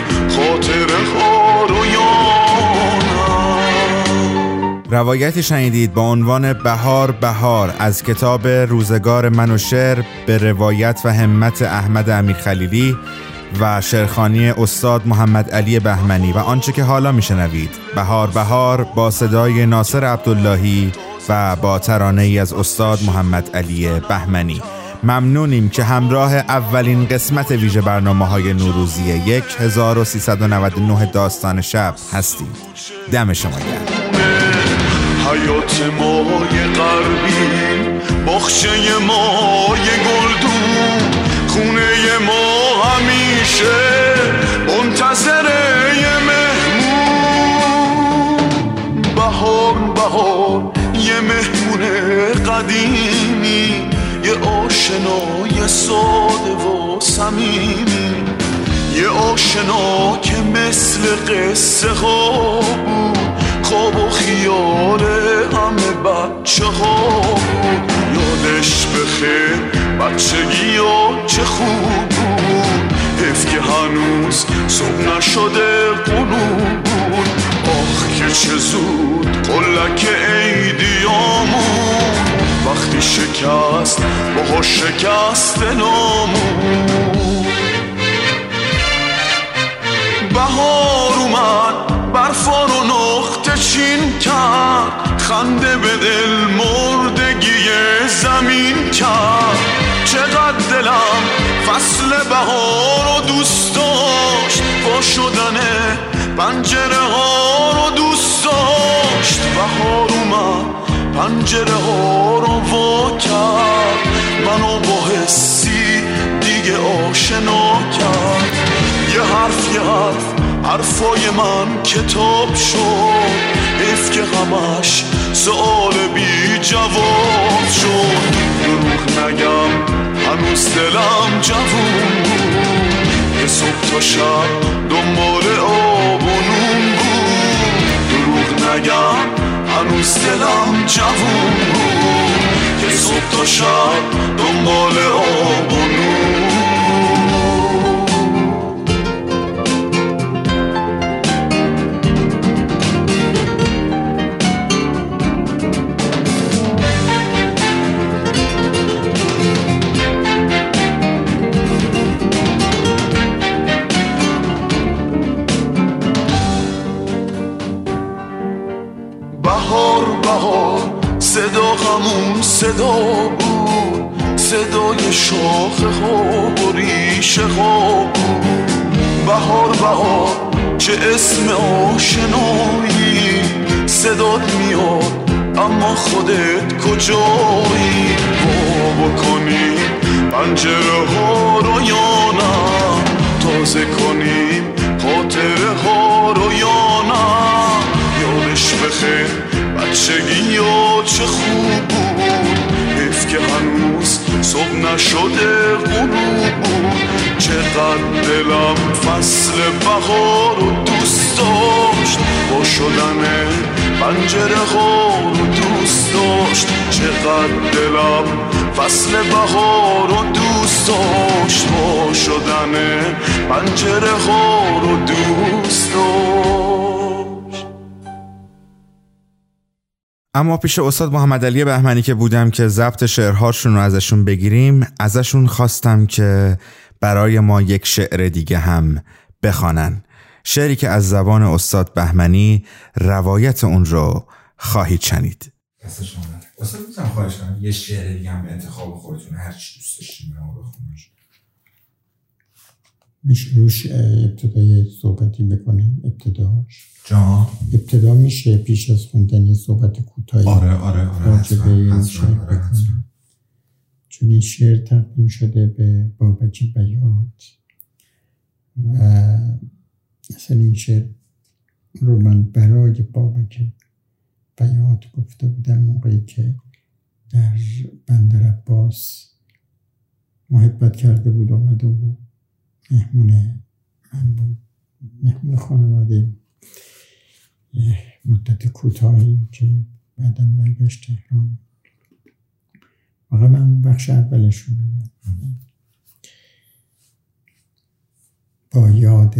روایتی شنیدید با عنوان بهار بهار از کتاب روزگار من و شعر به روایت و همت احمد امیر خلیلی و شرخانی استاد محمد علی بهمنی و آنچه که حالا میشنوید. بهار بهار با صدای ناصر عبداللهی و با ترانه ای از استاد محمد علی بهمنی. ممنونیم که همراه اولین قسمت ویژه برنامه های نوروزی 1399 داستان شب هستید دم شما گرم. حیات مای غربی بخشه مای گلدون. خونه ما همیشه منتظره مهمون. بهار بهار یه مهمون قدیمی یه آشنای ساده و صمیمی. یه آشنا که مثل قصه ها بود. خواب و خیال همه بچه ها بود. یادش بخیر بچگی ها چه خوب بود. حیف که هنوز صبح نشده قلوب بود. آخ که چه زود قلک ایدیامون وقتی شکست باها شکست نامون. بهار اومد برفا رو نقطه چین کرد خنده به دل مردگی زمین کرد. چقدر دلم فصل بهار رو دوست داشت با شدن پنجره ها رو دوست داشت. بهار اومد پنجره ها رو وا کرد. منو با حسی دیگه آشنا کرد. یه حرف یه حرف حرفای من کتاب شد. حیف که همش سوال بی جواب شد. دروغ نگم هنوز دلم جوون بود. یه صبح تا شب دنبال آب و نون بود. دروغ نگم هنوز دلم جوون بود. که صبح تا شب دنبال آب و نون صدا همون صدا بود صدای شاخه ها و ریشه ها بود. بهار بهار چه اسم آشنایی؟ صدات میاد اما خودت کجایی؟ با بکنی پنجره ها رو یا نه؟ تازه کنیم خاطره ها رو یا نه؟ یادش بخیر بچگی یا چه خوب بود؟ حیف که هنوز صبح نشده غروب. بود چقدر دلم فصل بهار رو دوست داشت. با شدن پنجره ها رو دوست داشت. چقدر دلم فصل بهار رو دوست داشت. با شدن پنجره ها رو دوست داشت. اما پیش استاد محمد علی بهمنی که بودم که ضبط شعرهاشون رو ازشون بگیریم ازشون خواستم که برای ما یک شعر دیگه هم بخوانن. شعری که از زبان استاد بهمنی روایت اون رو خواهید شنید. استاد می‌تونم خواهش کنم. یه شعر دیگه هم به انتخاب خودتون هر چی دوست داشتین به ما بخونش میشه روش ابتدای صحبتی بکنیم ابتداش جان. ابتدا میشه پیش از خوندن یه صحبت کوتاهی. آره آره آره حتما، آره، چون این شعر تقدیم شده به بابک بیات. و اصلا این شعر رو من برای بابک بیات گفته بودم موقعی که در بندر عباس محبت کرده بود آمده بود مهمون من بود مهمون خانواده. یه مدت کوتاهی که بعدا برگشت تهران. واقعا من اون بخش اولش رو میگم با یاد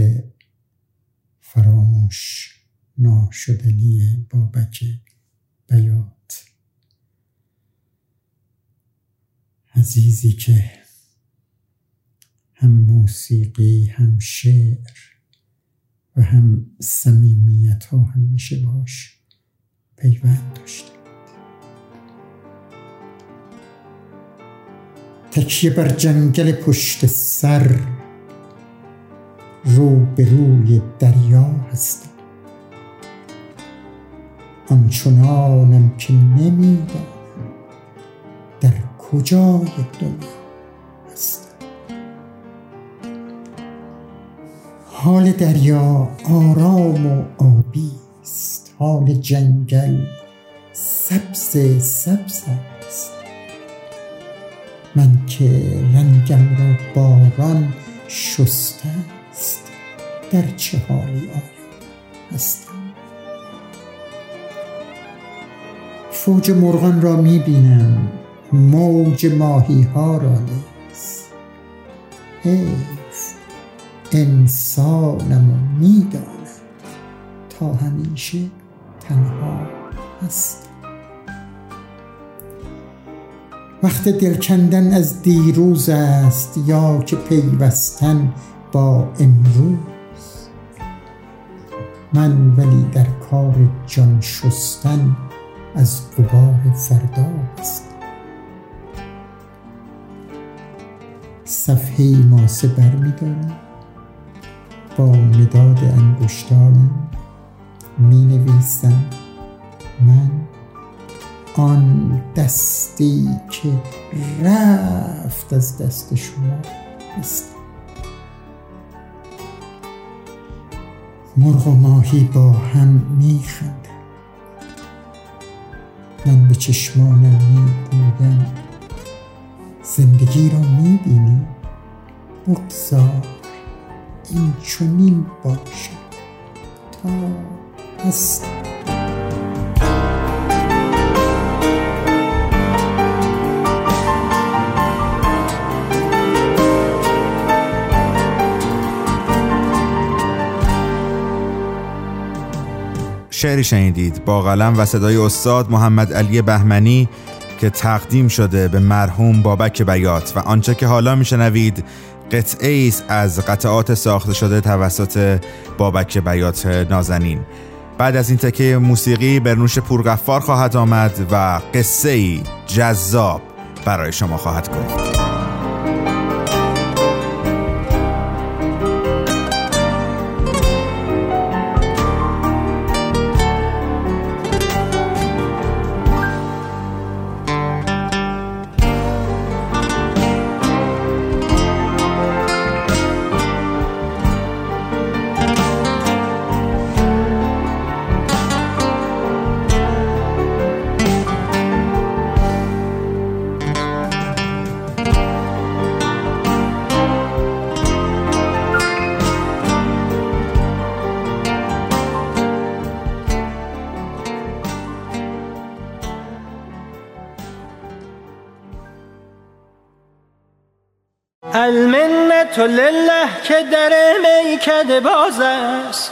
فراموش ناشدنی بابک بیات. عزیزی که هم موسیقی هم شعر و هم صمیمیت ها هم میشه باش پیوند داشته. تکیه بر جنگل پشت سر رو به روی دریا هستم آنچنانم که نمی‌دانم در کجای دنیا. حال دریا آرام و آبی است. حال جنگل سبز سبز است. من که رنگم را باران شسته است در چه حالی آیا هستم؟ فوج مرغان را می بینم موج ماهی ها را نیز. حیف انسانم و می‌دانم. تا همیشه تنها هستم. وقت دل کندن از دیروز است یا که پیوستن با امروز. من ولی در کار جان شستن از غبار فردا هستم. صفحه ماسه بر می با مداد انگشتانم می نویسم. من آن دستی که رفت از دست شما هستم مرغ و ماهی با هم میخندن من به چشمانم می‌گویم زندگی را می‌بینی بگذار. این چنین باشد تا هست شعری شنیدید. با قلم و صدای استاد محمد علی بهمنی که تقدیم شده به مرحوم بابک بیات. و آنچه که حالا میشنوید قطعه است از قطعات ساخته شده توسط بابک بیات نازنین. بعد از این تکه موسیقی برنوش پورغفار خواهد آمد و قصه ای جذاب برای شما خواهد گفت. المنت لله که در میکده باز است.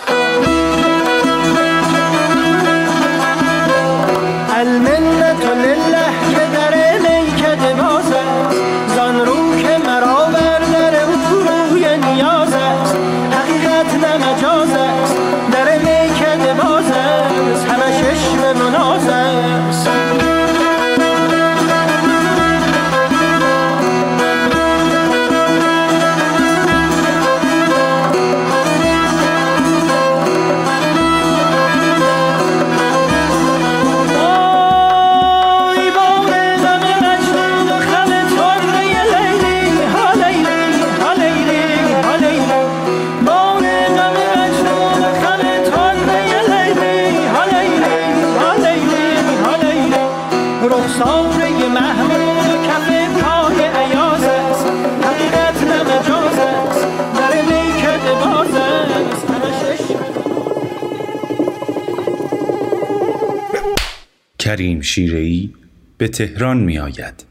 شیرهی به تهران می آید.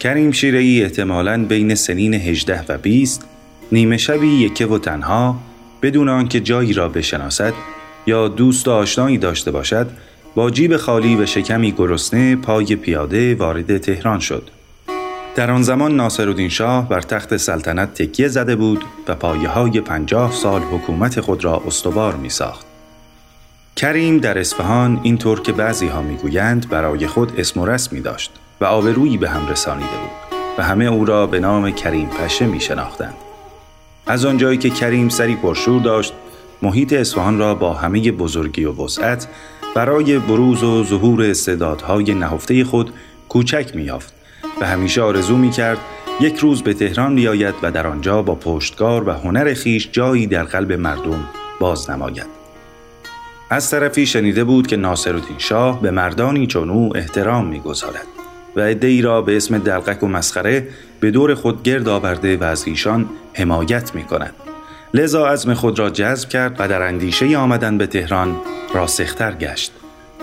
کریم شیرهی احتمالاً بین سنین 18 و 20 نیمه شبی یکه و تنها بدون آنکه جایی را بشناسد یا دوست و آشنایی داشته باشد با جیب خالی و شکمی گرسنه پای پیاده وارد تهران شد. در آن زمان ناصرالدین شاه بر تخت سلطنت تکیه زده بود و پایه های پنجاه سال حکومت خود را استوار می ساخت. کریم در اصفهان اینطور که بعضی ها می گویند برای خود اسم و رسمی داشت و آبرویی به هم رسانیده بود و همه او را به نام کریم پشه می شناختند. از آنجایی که کریم سری پرشور داشت محیط اصفهان را با همه بزرگی و وسعت برای بروز و ظهور استعدادهای نهفته خود کوچک میافت و همیشه آرزو می کرد یک روز به تهران بیاید و در آنجا با پشتگار و هنر خیش جایی در قلب مردم باز نماید. از طرفی شنیده بود که ناصرالدین شاه به مردانی چون او احترام می‌گذارد و عدهای را به اسم دلقک و مسخره به دور خود گرد آورده و از ایشان حمایت می کند. لذا عزم خود را جذب کرد و در اندیشه آمدن به تهران راسختر گشت.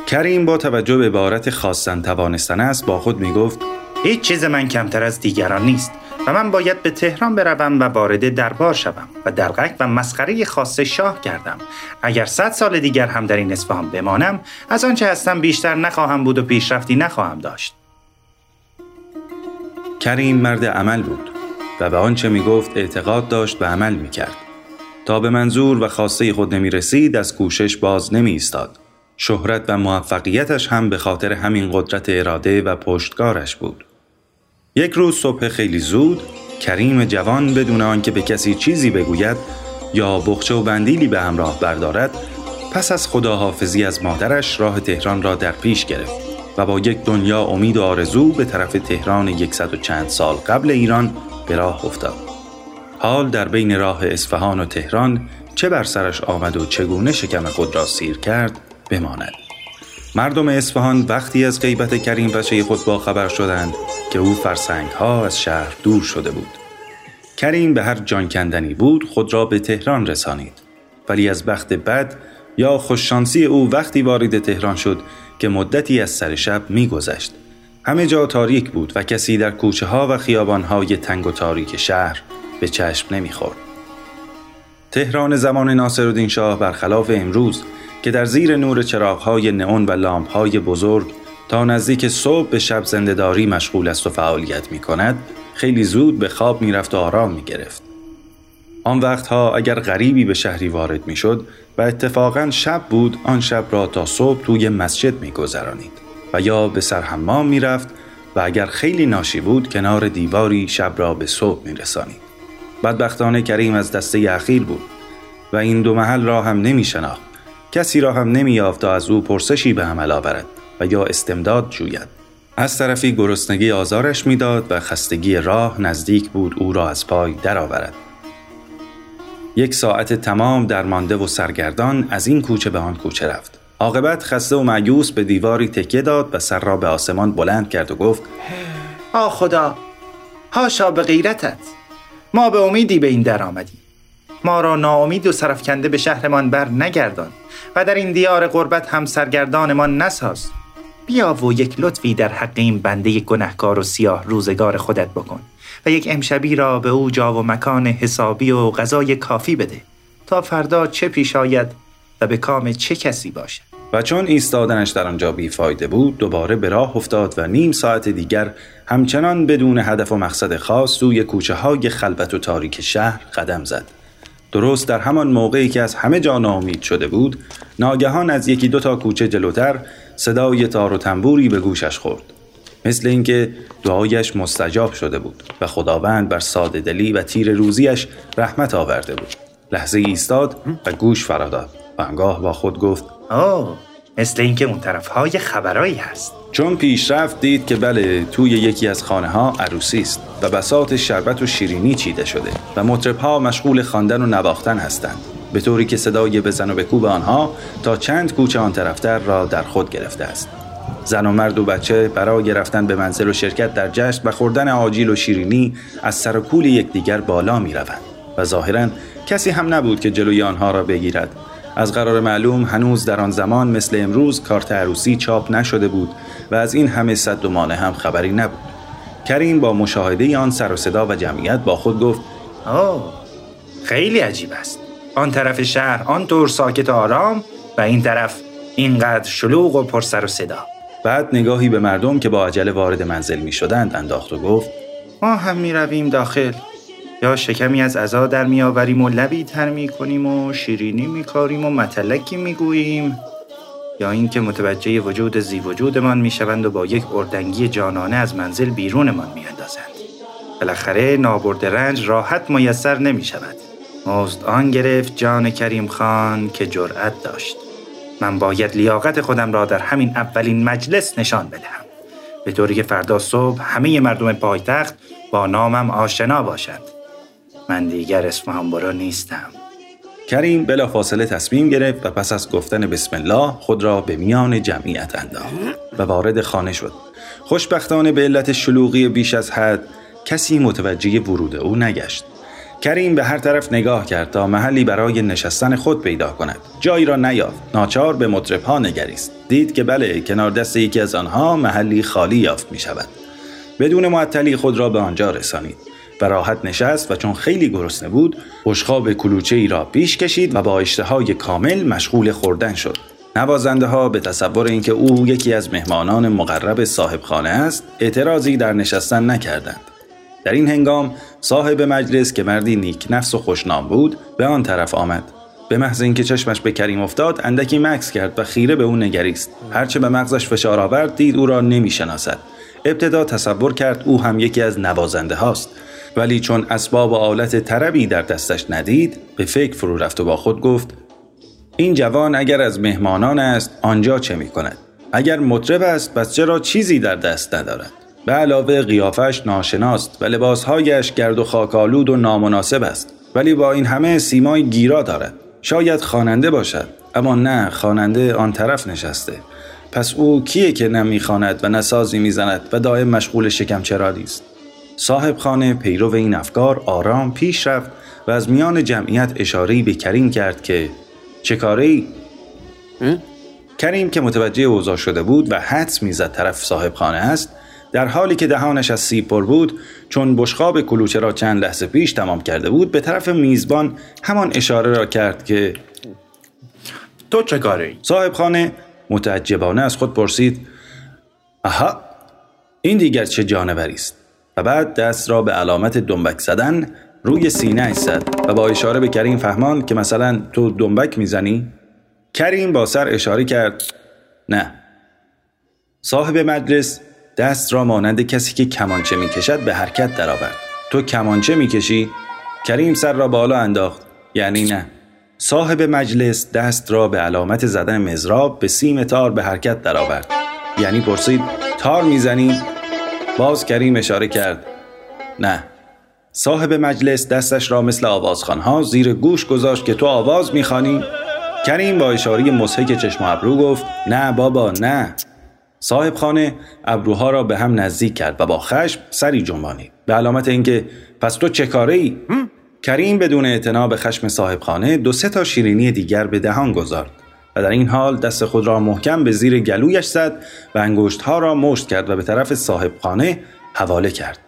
کریم با توجه به عبارت خواستن توانستن است با خود می گفت هیچ چیز من کمتر از دیگران نیست و من باید به تهران بروم و وارد دربار شوم و درقک و مسخره خاص شاه کردم اگر صد سال دیگر هم در این اصفهان بمانم از آنچه هستم بیشتر نخواهم بود و پیشرفتی نخواهم داشت کریم مرد عمل بود و به آنچه می گفت اعتقاد داشت به عمل می کرد. تا به منظور و خواسته خود نمی رسید از کوشش باز نمی ایستاد. شهرت و موفقیتش هم به خاطر همین قدرت اراده و پشتگارش بود. یک روز صبح خیلی زود کریم جوان بدون آنکه به کسی چیزی بگوید یا بخچه و بندیلی به همراه بردارد پس از خداحافظی از مادرش راه تهران را در پیش گرفت و با یک دنیا امید و آرزو به طرف تهران یکصد و چند سال قبل ایران به راه افتاد. حال در بین راه اصفهان و تهران چه بر سرش آمد و چگونه شکم خود را سیر کرد بماند مردم اصفهان وقتی از غیبت کریم بچه خود با خبر شدند که او فرسنگ ها از شهر دور شده بود. کریم به هر جان کندنی بود خود را به تهران رسانید. ولی از بخت بد یا خوششانسی او وقتی وارد تهران شد که مدتی از سر شب میگذشت. همه جا تاریک بود و کسی در کوچه ها و خیابان های تنگ و تاریک شهر به چشم نمی‌خورد. تهران زمان ناصرالدین شاه برخلاف امروز که در زیر نور چراغهای نئون و لامپهای بزرگ تا نزدیک صبح به شب زندهداری مشغول است و فعالیت می کند خیلی زود به خواب می رفت و آرام می گرفت. آن وقتها اگر غریبی به شهری وارد می شد و اتفاقا شب بود آن شب را تا صبح توی مسجد می گذرانید و یا به سرحمام می رفت و اگر خیلی ناشی بود کنار دیواری شب را به صبح می رسانید. بدبختانه کریم از دسته اخیر بود و این دو محل را هم نمی شناخت. کسی را هم نمی یافت تا از او پرسشی به عمل آورد و یا استمداد جوید. از طرفی گرسنگی آزارش می‌داد و خستگی راه نزدیک بود او را از پای درآورد. یک ساعت تمام درمانده و سرگردان از این کوچه به آن کوچه رفت. عاقبت خسته و معیوس به دیواری تکیه داد و سر را به آسمان بلند کرد و گفت آ خدا هاشا به غیرتت ما به امیدی به این در آمدیم ما را ناامید و سرفکنده به شهرمان بر نگردان و در این دیار غربت هم سرگردانمان نساز. بیا و یک لطفی در حق این بنده گنهکار و سیاه روزگار خودت بکن و یک امشبی را به او جا و مکان حسابی و غذای کافی بده تا فردا چه پیش آید و به کام چه کسی باشد. و چون ایستادنش در آنجا بیفایده بود دوباره به راه افتاد و نیم ساعت دیگر همچنان بدون هدف و مقصد خاص سوی کوچه های خلوت و تاریک شهر قدم زد. درست در همان موقعی که از همه جا ناامید شده بود ناگهان از یکی دو تا کوچه جلوتر صدای تار و تنبوری به گوشش خورد. مثل اینکه دعایش مستجاب شده بود و خداوند بر ساده دلی و تیر روزیش رحمت آورده بود. لحظه ایستاد و گوش فراداد و انگاه با خود گفت آه مثل اینکه اون طرف های خبرایی هست. چون پیش رفت دید که بله توی یکی از خانه ها عروسی است و بسات شربت و شیرینی چیده شده و مطرب ها مشغول خواندن و نواختن هستند. به طوری که صدای بزن و بکوب آنها تا چند کوچه آن طرفتر را در خود گرفته است. زن و مرد و بچه برای رفتن به منزل و شرکت در جشن و خوردن آجیل و شیرینی از سر و کول یکدیگر بالا می روند و ظاهرا کسی هم نبود که جلوی آنها را بگیرد. از قرار معلوم هنوز در آن زمان مثل امروز کارت عروسی چاپ نشده بود و از این همه صد و مانع هم خبری نبود. کریم با مشاهده آن سر و صدا و جمعیت با خود گفت آه خیلی عجیب است. آن طرف شهر آنطور ساکت و آرام و این طرف اینقدر شلوغ و پر سر و صدا. بعد نگاهی به مردم که با عجله وارد منزل می شدند انداخت و گفت ما هم می رویم داخل. یا شکمی از عزا در میآوریم و لبی تر می کنیم و شیرینی می کاریم و متلکی می گوییم یا اینکه متوجه وجود زی وجودمان می شوند و با یک اردنگی جانانه از منزل بیرونمان می اندازند. بالاخره نابرد رنج راحت میسر نمی شود. مزد آن گرفت جان کریم خان که جرأت داشت. من باید لیاقت خودم را در همین اولین مجلس نشان بدهم. به طوری که فردا صبح همه مردم پایتخت با نامم آشنا باشند. من دیگر اسفهان برا نیستم. کریم بلافاصله تصمیم گرفت و پس از گفتن بسم الله خود را به میان جمعیت انداخت و وارد خانه شد. خوشبختانه به علت شلوغی بیش از حد کسی متوجه ورود او نگشت. کریم به هر طرف نگاه کرد تا محلی برای نشستن خود پیدا کند. جایی را نیافت. ناچار به مطربها نگریست. دید که بله کنار دست یکی از آنها محلی خالی یافت می شود بدون معطلی خود را به آنجا رسانید. و راحت نشست و چون خیلی گرسنه بود بشقاب کلوچه ای را پیش کشید و با اشتهای کامل مشغول خوردن شد. نوازنده ها به تصور اینکه او یکی از مهمانان مقرب صاحب خانه است اعتراضی در نشستن نکردند. در این هنگام صاحب مجلس که مردی نیک نفس و خوشنام بود به آن طرف آمد. به محض اینکه چشمش به کریم افتاد اندکی مکس کرد و خیره به او نگریست. هرچه به مغزش فشار آورد دید او را نمی‌شناسد. ابتدا تصور کرد او هم یکی از نوازنده هاست ولی چون اسباب و آلت طربی در دستش ندید به فکر فرو رفت و با خود گفت این جوان اگر از مهمانان است آنجا چه می کند؟ اگر مطرب است پس چرا چیزی در دست ندارد؟ به علاوه قیافش ناشناست و لباسهایش گرد و خاکالود و نامناسب است ولی با این همه سیمای گیرا دارد شاید خواننده باشد اما نه خواننده آن طرف نشسته پس او کیه که نه و نه سازی می‌زند و دائم مشغول شکم چراری است صاحب خانه پیرو این افکار آرام پیش رفت و از میان جمعیت اشارهی به کریم کرد که چه کاری؟ کریم که متوجه اوضاع شده بود و حدس می‌زد طرف صاحب خانه است در حالی که دهانش از سیب پر بود چون بشقاب کلوچه را چند لحظه پیش تمام کرده بود به طرف میزبان همان اشاره را کرد که تو چه کاری؟ صاحب خانه متعجبانه از خود پرسید آها این دیگر چه جانوری است و بعد دست را به علامت دنبک زدن روی سینه زد و با اشاره به کریم فهمان که مثلا تو دنبک می‌زنی؟ کریم با سر اشاره کرد نه. صاحب مجلس دست را مانند کسی که کمانچه می‌کشد به حرکت درآورد. تو کمانچه می‌کشی؟ کریم سر را بالا انداخت. یعنی نه. صاحب مجلس دست را به علامت زدن مزراب به سیم تار به حرکت درآورد. یعنی پرسید تار می‌زنی؟ باز کریم اشاره کرد. نه. صاحب مجلس دستش را مثل آوازخانها زیر گوش گذاشت که تو آواز می‌خوانی؟ کریم با اشاره مسحک چشم و ابرو گفت نه بابا نه. صاحب خانه ابروها را به هم نزدیک کرد و با خشم سری جنبانید. به علامت اینکه پس تو چه کاره ای؟ کریم بدون اعتنا به خشم صاحب خانه دو سه تا شیرینی دیگر به دهان گذارد. و در این حال دست خود را محکم به زیر گلویش زد و انگشتها را مشت کرد و به طرف صاحب خانه حواله کرد.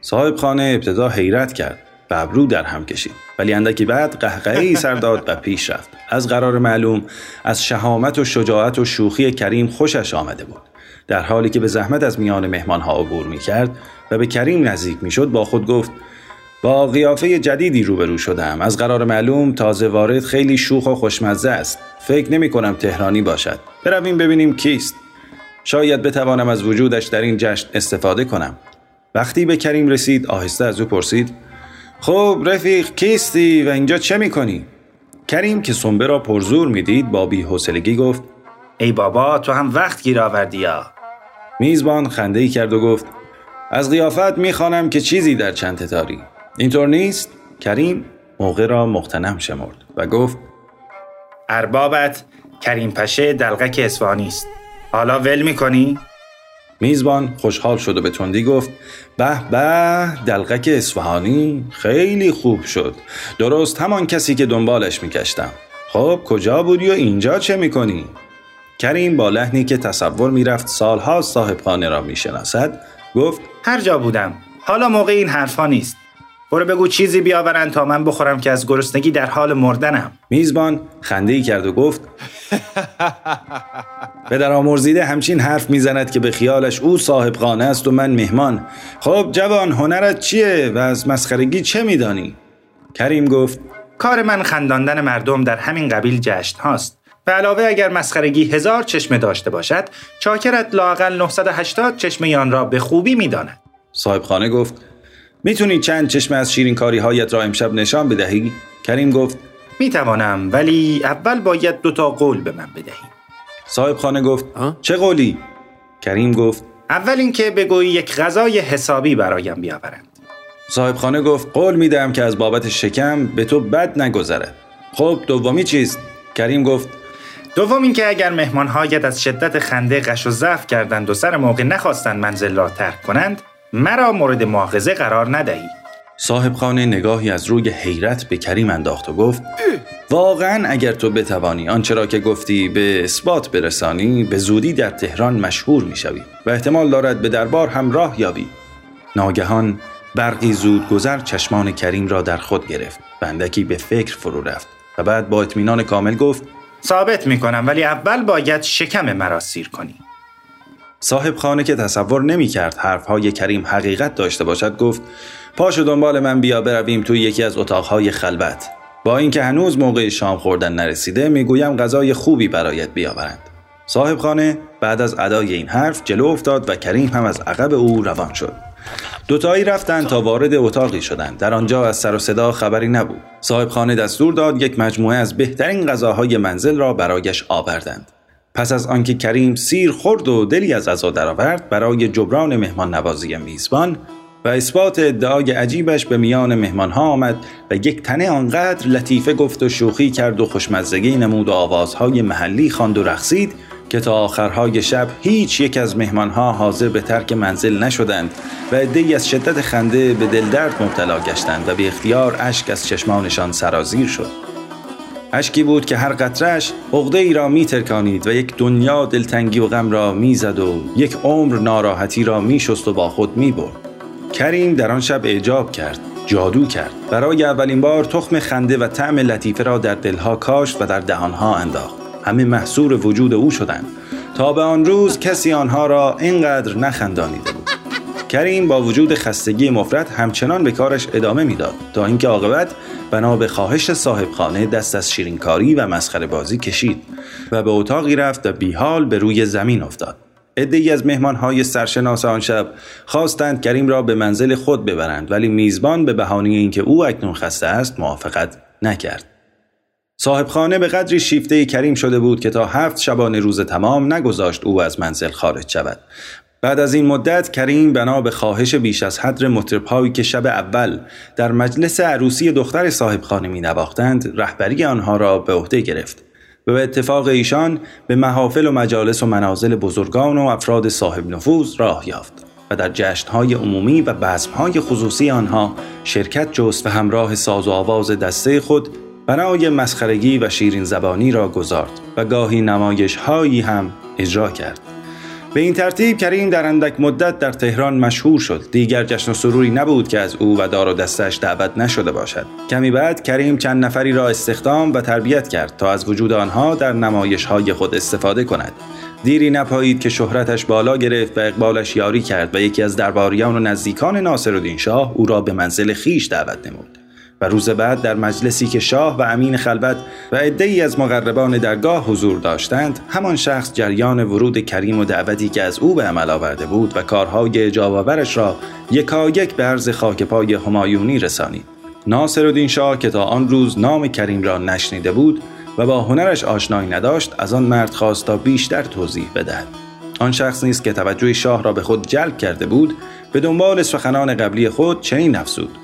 صاحب خانه ابتدا حیرت کرد و ابرو در هم کشید. ولی اندکی بعد قهقهه ای سر داد و پیش رفت. از قرار معلوم از شهامت و شجاعت و شوخی کریم خوشش آمده بود. در حالی که به زحمت از میان مهمانها عبور می کرد و به کریم نزدیک می شد با خود گفت با قیافه جدیدی روبرو شدم. از قرار معلوم تازه وارد خیلی شوخ و خوشمزه است. فکر نمی کنم تهرانی باشد. برویم ببینیم کیست. شاید بتوانم از وجودش در این جشن استفاده کنم. وقتی به کریم رسید آهسته از او پرسید خب رفیق کیستی و اینجا چه می‌کنی؟ کریم که سنبه را پرزور می‌دید با بی‌حوصلگی گفت ای بابا تو هم وقت گیر آوردی یا میزبان خنده ای کرد و گفت از قیافت می‌خوانم که چیزی در چند تتاری اینطور نیست؟ کریم موقع را مختنم شمرد و گفت اربابت کریم پشه دلغک اسفانی است حالا ول می‌کنی؟ میزبان خوشحال شد و به تندی گفت به به دلقک اصفهانی خیلی خوب شد درست همان کسی که دنبالش میکشتم خب کجا بودی و اینجا چه می‌کنی؟ کریم با لحنی که تصور می‌رفت سالها صاحب خانه را می‌شناسد گفت هر جا بودم حالا موقع این حرفا نیست برو بگو چیزی بیاورن تا من بخورم که از گرسنگی در حال مردنم. میزبان خنده ای کرد و گفت پدر آمرزیده همچین حرف می‌زند که به خیالش او صاحب خانه است و من مهمان. خب جوان هنرت چیه و از مسخرگی چه میدانی؟ کریم گفت کار من خنداندن مردم در همین قبیل جشن هاست. به علاوه اگر مسخرگی هزار چشمه داشته باشد چاکرت لاقل 980 چشمه آن را به خوبی می‌داند. صاحب خانه گفت می‌تونی چند چشمه از شیرین کاری هایت را امشب نشان بدهی؟ کریم گفت می‌توانم ولی اول باید دوتا قول به من بدهی صاحب خانه گفت چه قولی؟ کریم گفت اول اینکه بگویی یک غذای حسابی برایم بیاورند صاحب خانه گفت قول میدم که از بابت شکم به تو بد نگذرد خب دومی چیست؟ کریم گفت دوم اینکه اگر مهمانهایت از شدت خنده قش و ضعف کردند و سر موقع نخواستند منزل را ترک کنند مرا مورد مؤاخذه قرار ندهی. صاحب خانه نگاهی از روی حیرت به کریم انداخت و گفت واقعا اگر تو بتوانی آنچه را که گفتی به اثبات برسانی به زودی در تهران مشهور می‌شوی و احتمال دارد به دربار هم راه یابی. ناگهان برقی زود گذر چشمان کریم را در خود گرفت و اندکی به فکر فرو رفت و بعد با اطمینان کامل گفت ثابت می‌کنم ولی اول باید شکم مرا سیر کنی. صاحب خانه که تصور نمی کرد حرفهای کریم حقیقت داشته باشد گفت پاشو دنبال من بیا برویم توی یکی از اتاقهای خلوت. با اینکه هنوز موقع شام خوردن نرسیده می‌گویم غذای خوبی برایت بیاورند. صاحب خانه بعد از ادای این حرف جلو افتاد و کریم هم از عقب او روان شد. دوتایی رفتند تا وارد اتاقی شدند. در آنجا از سر و صدا خبری نبود. صاحب خانه دستور داد یک مجموعه از بهترین غذاهای منزل را برایش آوردند. پس از آنکه کریم سیر خورد و دلی از عزا درآورد برای جبران مهمان نوازی میزبان و اثبات ادعای عجیبش به میان مهمانها آمد و یک تنه آنقدر لطیفه گفت و شوخی کرد و خوشمزگی نمود و آوازهای محلی خواند و رقصید که تا آخرهای شب هیچ یک از مهمانها حاضر به ترک منزل نشدند و عدهای از شدت خنده به دلدرد مبتلا گشتند و به اختیار اشک از چشمانشان سرازیر شد. اشکی بود که هر قطرش عقده ای را می ترکانید و یک دنیا دلتنگی و غم را می زد و یک عمر ناراحتی را می شست و با خود می برد. کریم در آن شب اعجاب کرد جادو کرد. برای اولین بار تخم خنده و طعم لطیفه را در دلها کاشت و در دهانها انداخت. همه محصور وجود او شدند. تا به آن روز کسی آنها را اینقدر نخندانیده بود. کریم با وجود خستگی مفرد همچنان به کارش ادامه می‌داد تا اینکه عاقبت بنا به خواهش صاحب خانه دست از شیرینکاری و مسخره بازی کشید و به اتاقی رفت و بیحال به روی زمین افتاد. عدهای از مهمانهای سرشناس آن شب خواستند کریم را به منزل خود ببرند ولی میزبان به بهانه اینکه او اکنون خسته است موافقت نکرد. صاحب خانه به قدری شیفته کریم شده بود که تا هفت شبانه روز تمام نگذاشت او از منزل خارج شود. بعد از این مدت کریم بنا به خواهش بیش از حدر مطربهایی که شب اول در مجلس عروسی دختر صاحب خانه می نواختند رهبری آنها را به عهده گرفت و به اتفاق ایشان به محافل و مجالس و منازل بزرگان و افراد صاحب نفوذ راه یافت و در جشنهای عمومی و بزمهای خصوصی آنها شرکت جست و همراه ساز و آواز دسته خود بنای مسخرگی و شیرین زبانی را گذارد و گاهی نمایش هایی هم اجرا کرد. به این ترتیب کریم در اندک مدت در تهران مشهور شد. دیگر جشن و سروری نبود که از او و دار و دستش دعوت نشده باشد. کمی بعد کریم چند نفری را استخدام و تربیت کرد تا از وجود آنها در نمایش های خود استفاده کند. دیری نپایید که شهرتش بالا گرفت و اقبالش یاری کرد و یکی از درباریان و نزدیکان ناصرالدین شاه او را به منزل خیش دعوت نمود. و روز بعد در مجلسی که شاه و امین خلوت و عدهای از مقربان درگاه حضور داشتند همان شخص جریان ورود کریم و دعوتی که از او به عمل آورده بود و کارهای جوابرش را یکایک به عرض خاک پای همایونی رسانید. ناصرالدین شاه که تا آن روز نام کریم را نشنیده بود و با هنرش آشنایی نداشت از آن مرد خواست تا بیشتر توضیح بدهد. آن شخص نیست که توجه شاه را به خود جلب کرده بود به دنبال سخنان قبلی خود چنین افزود.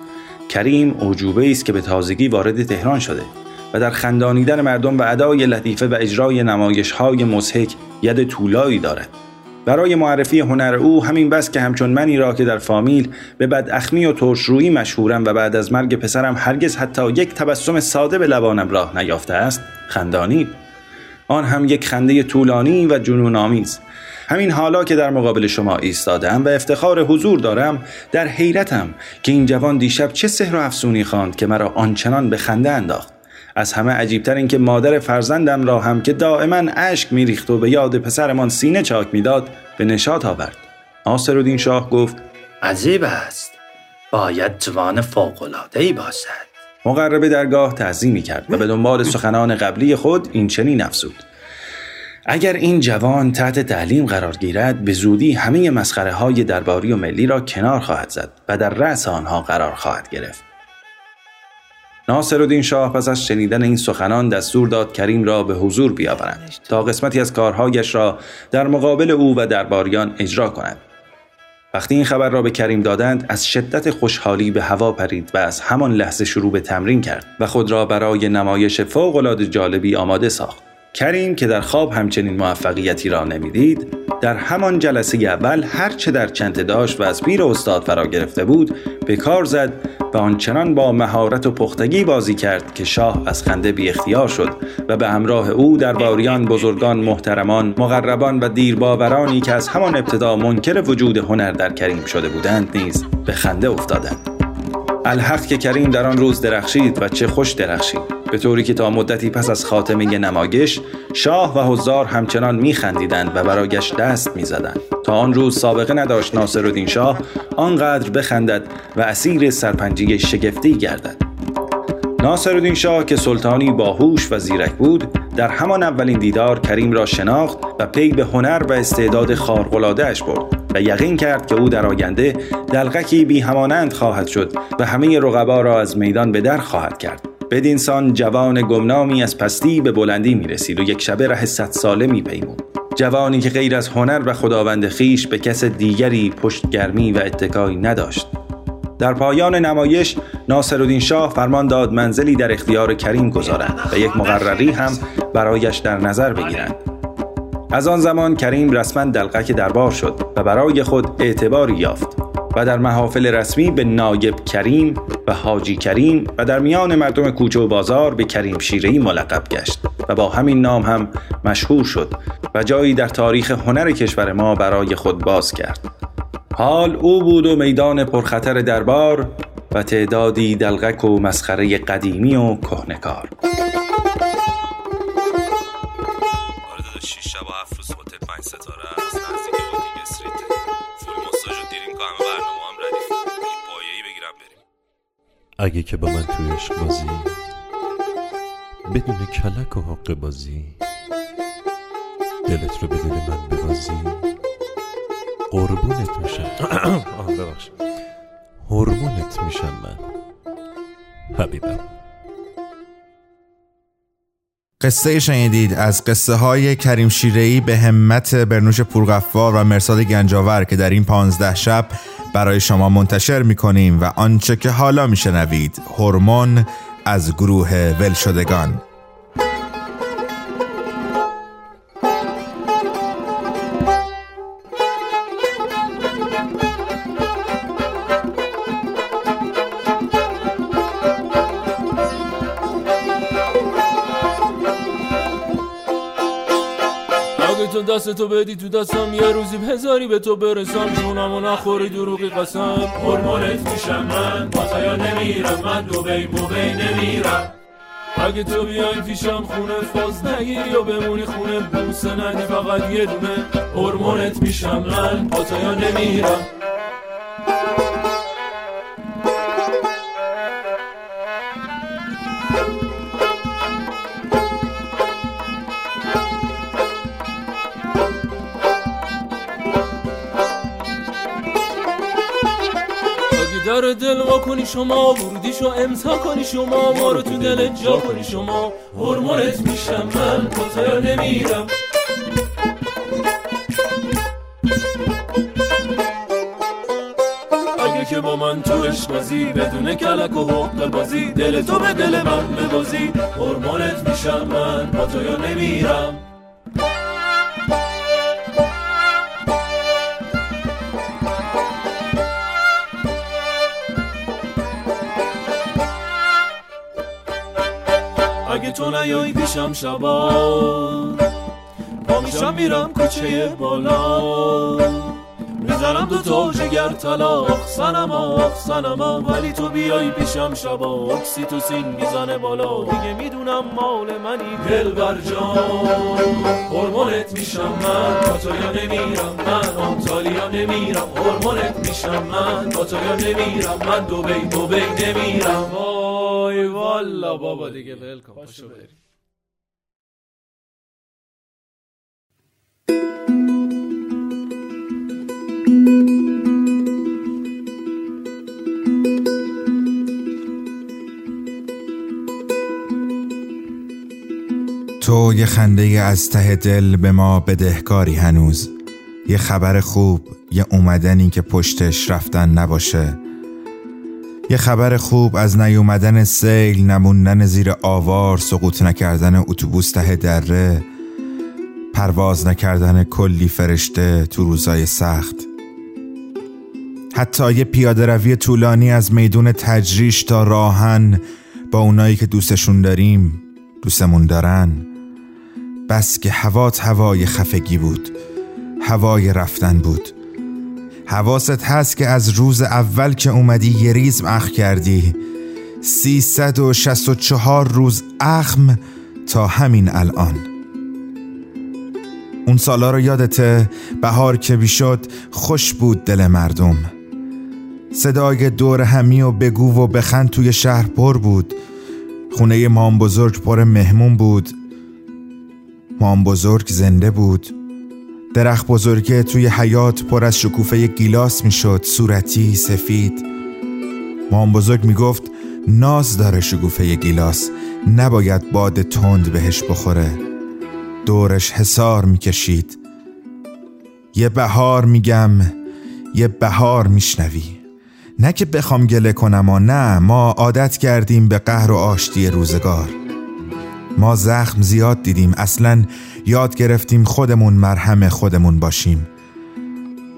کریم اوجوبه است که به تازگی وارد تهران شده و در خندانیدن مردم و ادای لطیفه و اجرای نمایش های مزهک ید طولایی دارد. برای معرفی هنر او همین بس که همچون منی را که در فامیل به بداخمی و ترشرویی مشهورم و بعد از مرگ پسرم هرگز حتی یک تبسم ساده به لبانم راه نیافته است خندانید. آن هم یک خنده طولانی و جنون آمیز همین حالا که در مقابل شما ایستادم و افتخار حضور دارم در حیرتم که این جوان دیشب چه سحر و افسونی خواند که مرا آنچنان به خنده انداخت. از همه عجیبتر این که مادر فرزندم را هم که دائما اشک میریخت و به یاد پسرمان سینه چاک می‌داد به نشاط آورد. ناصرالدین شاه گفت عجیب است. باید جوان فوق‌العاده‌ای باشد. مقرب درگاه تعظیمی کرد و به دنبال سخنان قبلی خود این چنین افزود. اگر این جوان تحت تعلیم قرار گیرد به زودی همه مسخره های درباری و ملی را کنار خواهد زد و در رأس آنها قرار خواهد گرفت. ناصرالدین شاه پس از شنیدن این سخنان دستور داد کریم را به حضور بیاورند تا قسمتی از کارهایش را در مقابل او و درباریان اجرا کند. وقتی این خبر را به کریم دادند از شدت خوشحالی به هوا پرید و از همان لحظه شروع به تمرین کرد و خود را برای نمایش فوق‌العاده جالبی آماده ساخت. کریم که در خواب همچنین موفقیتی را نمی‌دید در همان جلسه اول هر چه در چنته داشت و از پیر استاد فرا گرفته بود به کار زد و آنچنان با مهارت و پختگی بازی کرد که شاه از خنده بی اختیار شد و به همراه او در باریان بزرگان محترمان مقربان و دیرباورانی که از همان ابتدا منکر وجود هنر در کریم شده بودند نیز به خنده افتادند. الحق که کریم در آن روز درخشید و چه خوش درخشید. به طوری که تا مدتی پس از خاتمه نمایش شاه و حضار همچنان میخندیدند و برایش دست می‌زدند. تا آن روز سابقه نداشت ناصرالدین شاه آنقدر بخندد و اسیر سرپنجی شگفتی گردد. ناصرالدین شاه که سلطانی باهوش و زیرک بود در همان اولین دیدار کریم را شناخت و پی به هنر و استعداد اش برد و یقین کرد که او در آینده دلغکی بی همانند خواهد شد و همه رقبا را از میدان به در خواهد کرد بدینسان جوان گمنامی از پستی به بلندی می رسید و یک شبه ره صد ساله می پیمود. جوانی که غیر از هنر و خداوند خیش به کس دیگری پشتگرمی و اتکایی نداشت در پایان نمایش ناصرالدین شاه فرمان داد منزلی در اختیار کریم گذارند و یک مقرری هم برایش در نظر بگیرند. از آن زمان کریم رسما دلقک دربار شد و برای خود اعتباری یافت و در محافل رسمی به نایب کریم و حاجی کریم و در میان مردم کوچه و بازار به کریم شیرهی ملقب گشت و با همین نام هم مشهور شد و جایی در تاریخ هنر کشور ما برای خود باز کرد. حال او بود و میدان پرخطر دربار و تعدادی دلغک و مسخره قدیمی و کهنکار اگه که با من توی عشق بازی بدون کلک و حق بازی دلت رو به دل من ببازی. قربونت میشم. آه ببخش هرمونت میشم من. حبیبم. قصه شنیدید از قصه های کریم شیرهی به همت برنوش پورغفار و مرساد گنجاور که در این پانزده شب برای شما منتشر می کنیم و آنچه که حالا می شنوید هورمون از گروه ولشدگان. تو دست تو بدی تو دستم یه روزی هزاری به تو برسم. جونمو نخوری دروغی قسم. هرمونت میشم من. پاتایا نمیرم. من دو بی نمیرم. اگه تو بیای پیشم خونه فاز نگیری و بمونی خونه. بوسه ندی فقط یه دونه. هرمونت میشم من. پاتایا نمیرم. در دل وا کنی شما ورودیشو امضا کنی شما ما رو تو دل جا کنی شما. هرمونت میشم من کتایا نمیرم؟ اگه که با من تو بازی بدون کلک و حق بازی دل تو به دل من ببازی. هرمونت میشم من با تو یا نمیرم؟ تو نیایی پیشم شبا پا میشم میرم کوچه بالا. می‌زنم دو تا جگر طلا سنم آخ ولی تو بیایی پیشم شبا اکسیتوسین می‌زنه بالا. دیگه می‌دونم مال منی. دل بر جان هرمونت میشم من. با تو یا نمیرم من. آنتالیا نمیرم. هرمونت میشم من. با تو یا نمیرم من. دوبی دوبی نمیرم. وای والا بابا دیگه ول کن پاشو بریم. تو یه خنده از ته دل به ما بدهکاری هنوز. یه خبر خوب یه اومدنی که پشتش رفتن نباشه. یه خبر خوب از نیومدن سیل نموندن زیر آوار سقوط نکردن اتوبوس ته دره پرواز نکردن کلی فرشته تو روزای سخت. حتی یه پیاده روی طولانی از میدون تجریش تا راهن با اونایی که دوستشون داریم دوستمون دارن. بس که هوات هوای خفگی بود هوای رفتن بود. حواست هست که از روز اول که اومدی یه ریزم اخ کردی. سیصد و شست و چهار روز اخم تا همین الان. اون سالا رو یادته بهار که بیشد خوش بود دل مردم. صدای دور همی و بگو و بخند توی شهر پر بود. خونه مام بزرگ پر مهمون بود. مام بزرگ زنده بود. درخت بزرگه توی حیات پر از شکوفه گیلاس می‌شد صورتی سفید. مام بزرگ می‌گفت ناز داره شگوفه گیلاس نباید باد تند بهش بخوره. دورش حسار می‌کشید. یه بهار میگم یه بهار میشنوی. نه که بخوام گله کنم و نه ما عادت کردیم به قهر و آشتی روزگار. ما زخم زیاد دیدیم اصلا یاد گرفتیم خودمون مرهم خودمون باشیم.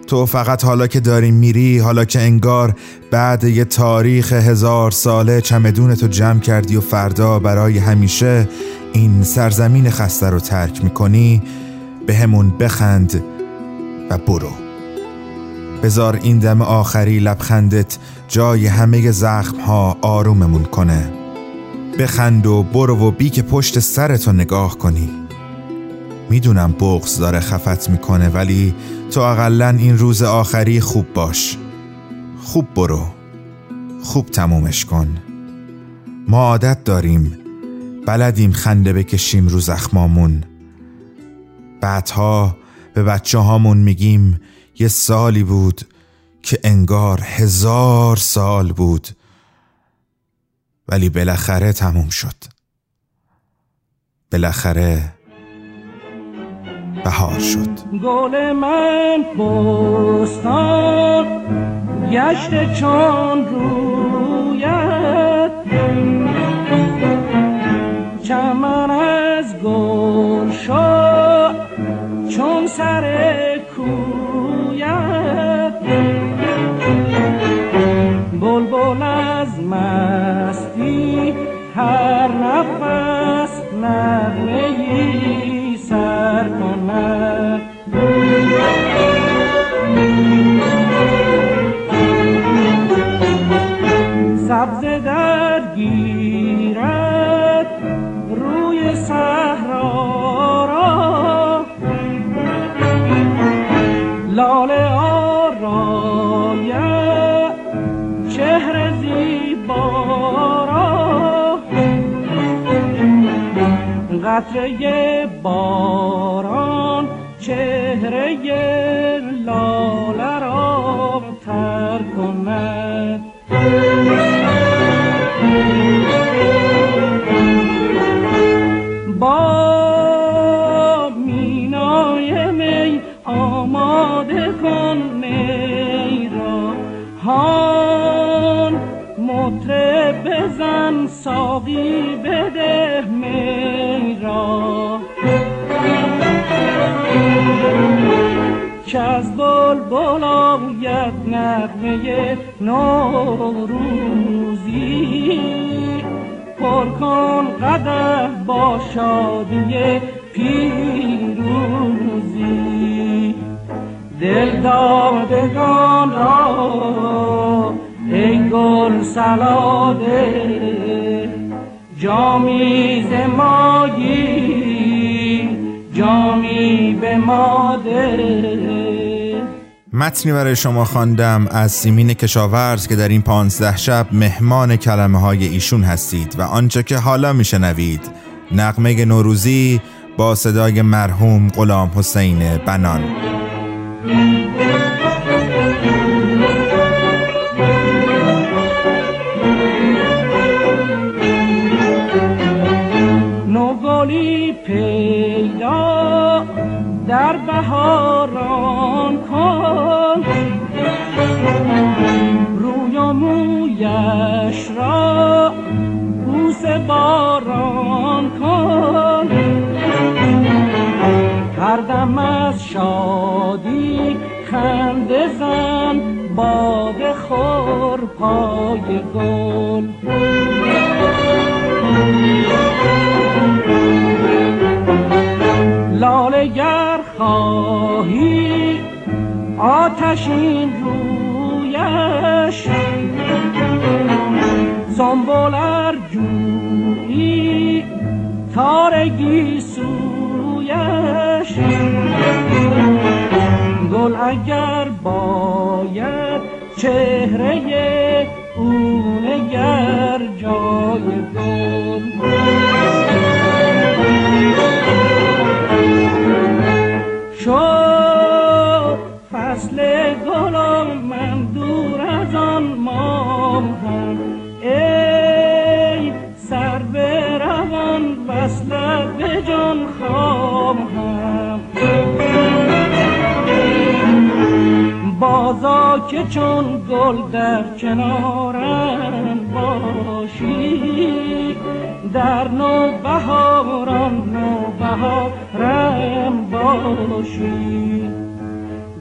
تو فقط حالا که داریم میری حالا که انگار بعد یه تاریخ هزار ساله چمدون تو جمع کردی و فردا برای همیشه این سرزمین خسته رو ترک می‌کنی به همون بخند و برو. بزار این دم آخری لبخندت جای همه زخم ها آروممون کنه. بخند و برو و بی که پشت سرتو نگاه کنی. می‌دونم بغز داره خفت می‌کنه ولی تو اقلا این روز آخری خوب باش. خوب برو. خوب تمومش کن. ما عادت داریم. بلدیم خنده بکشیم رو زخمامون. بعدها به بچه هامون میگیم یه سالی بود که انگار هزار سال بود. ولی بالاخره تموم شد. بالاخره بهار شد. گل من بستان گشت چون رویت. چمن از گل شد چون سر کویت. بلبل از مستی هر نفس نغمه سر کند. قطره باران چهره لاله را تر کند. با مینای می آماده کن می را. هان مطرب بزن ساقی می را که از بلبل آید نغمه نوروزی. پر کن قدر با شادی پیروزی. دل دادگان را ای گل سلاده جامی ز مایی جامی به متنی برای شما خواندم از سیمین کشاورز که در این پانزده شب مهمان کلمه های ایشون هستید و آنچه که حالا میشنوید. نقمه نوروزی با صدای مرحوم غلام حسین بنان. آتشین رویش. زنبول جویی تارگی سویش. گل اگر چون گل در کنارم باشی در نو بهاران نو بهارم باشی.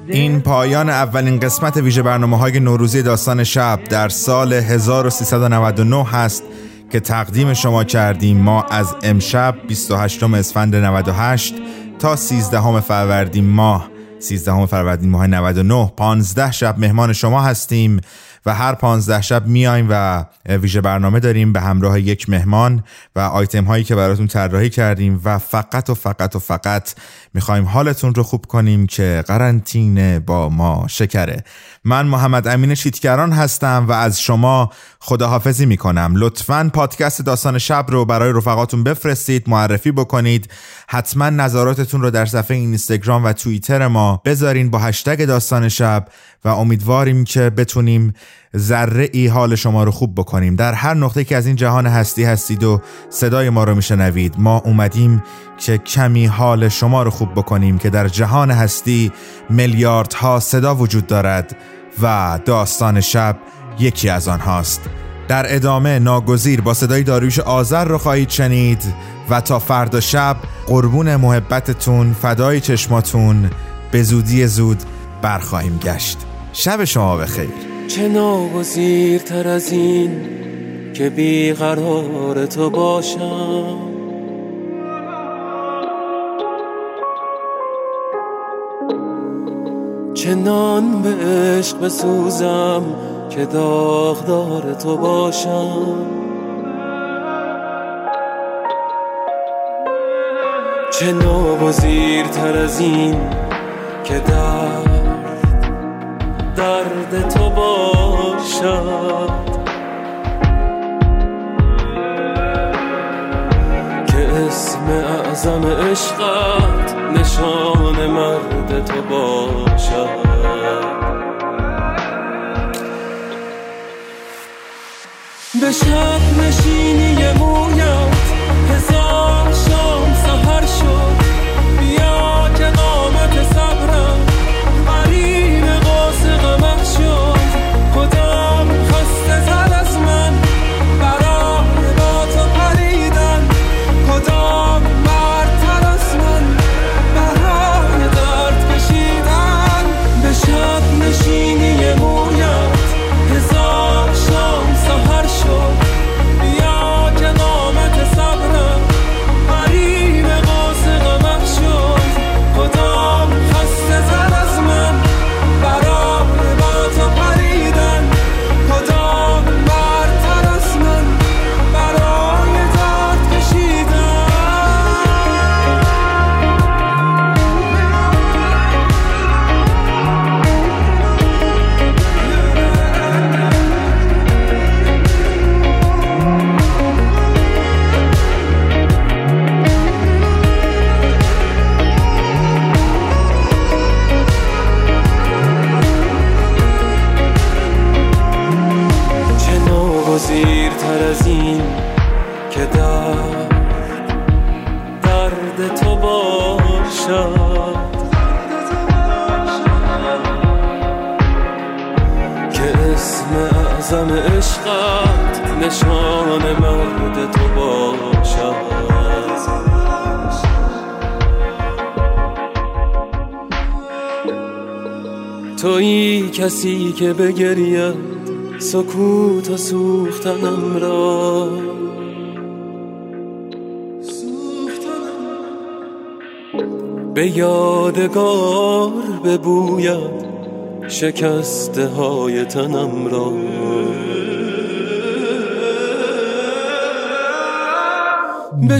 این پایان اولین قسمت ویژه برنامه های نوروزی داستان شب در سال 1399 هست که تقدیم شما کردیم. ما از امشب 28 اسفند 98 تا 13 فروردین ماه. 13 فروردین ماه 99 15 شب مهمان شما هستیم و هر 15 شب میایم و ویژه برنامه داریم به همراه یک مهمان و آیتم هایی که براتون طراحی کردیم و فقط و فقط و فقط می‌خوایم حالتون رو خوب کنیم که قرنطینه با ما شکره. من محمد امین شیتگران هستم و از شما خداحافظی می‌کنم. لطفا پادکست داستان شب رو برای رفقاتون بفرستید معرفی بکنید. حتما نظراتتون رو در صفحه اینستاگرام و توییتر ما بذارین با هشتگ داستان شب و امیدواریم که بتونیم ذره ای حال شما رو خوب بکنیم. در هر نقطه که از این جهان هستی هستید و صدای ما رو میشنوید ما اومدیم که کمی حال شما رو خوب بکنیم که در جهان هستی میلیاردها صدا وجود دارد و داستان شب یکی از آنهاست. در ادامه ناگزیر با صدای داریوش آذر رو خواهید شنید و تا فردا شب قربون محبتتون فدای چشماتون به زودی زود برخواهیم گشت. شب شما بخیر. چه ناگزیرتر از این که بیقرار تو باشم. چه نان به عشق بسوزم که داغدار تو باشم. چه ناگزیرتر از این که درد درد تو باشد. که اسم اعظم عشقت نشان مرد تو باشد. به شب نشینی مویت هزار شام سهر شد. تویی کسی که بگرید سکوت و سوختنم را. به یادگار ببوید شکسته های تنم را. به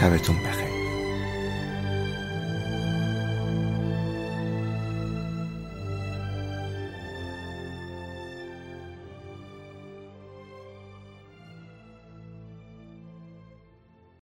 شبتون بخیر.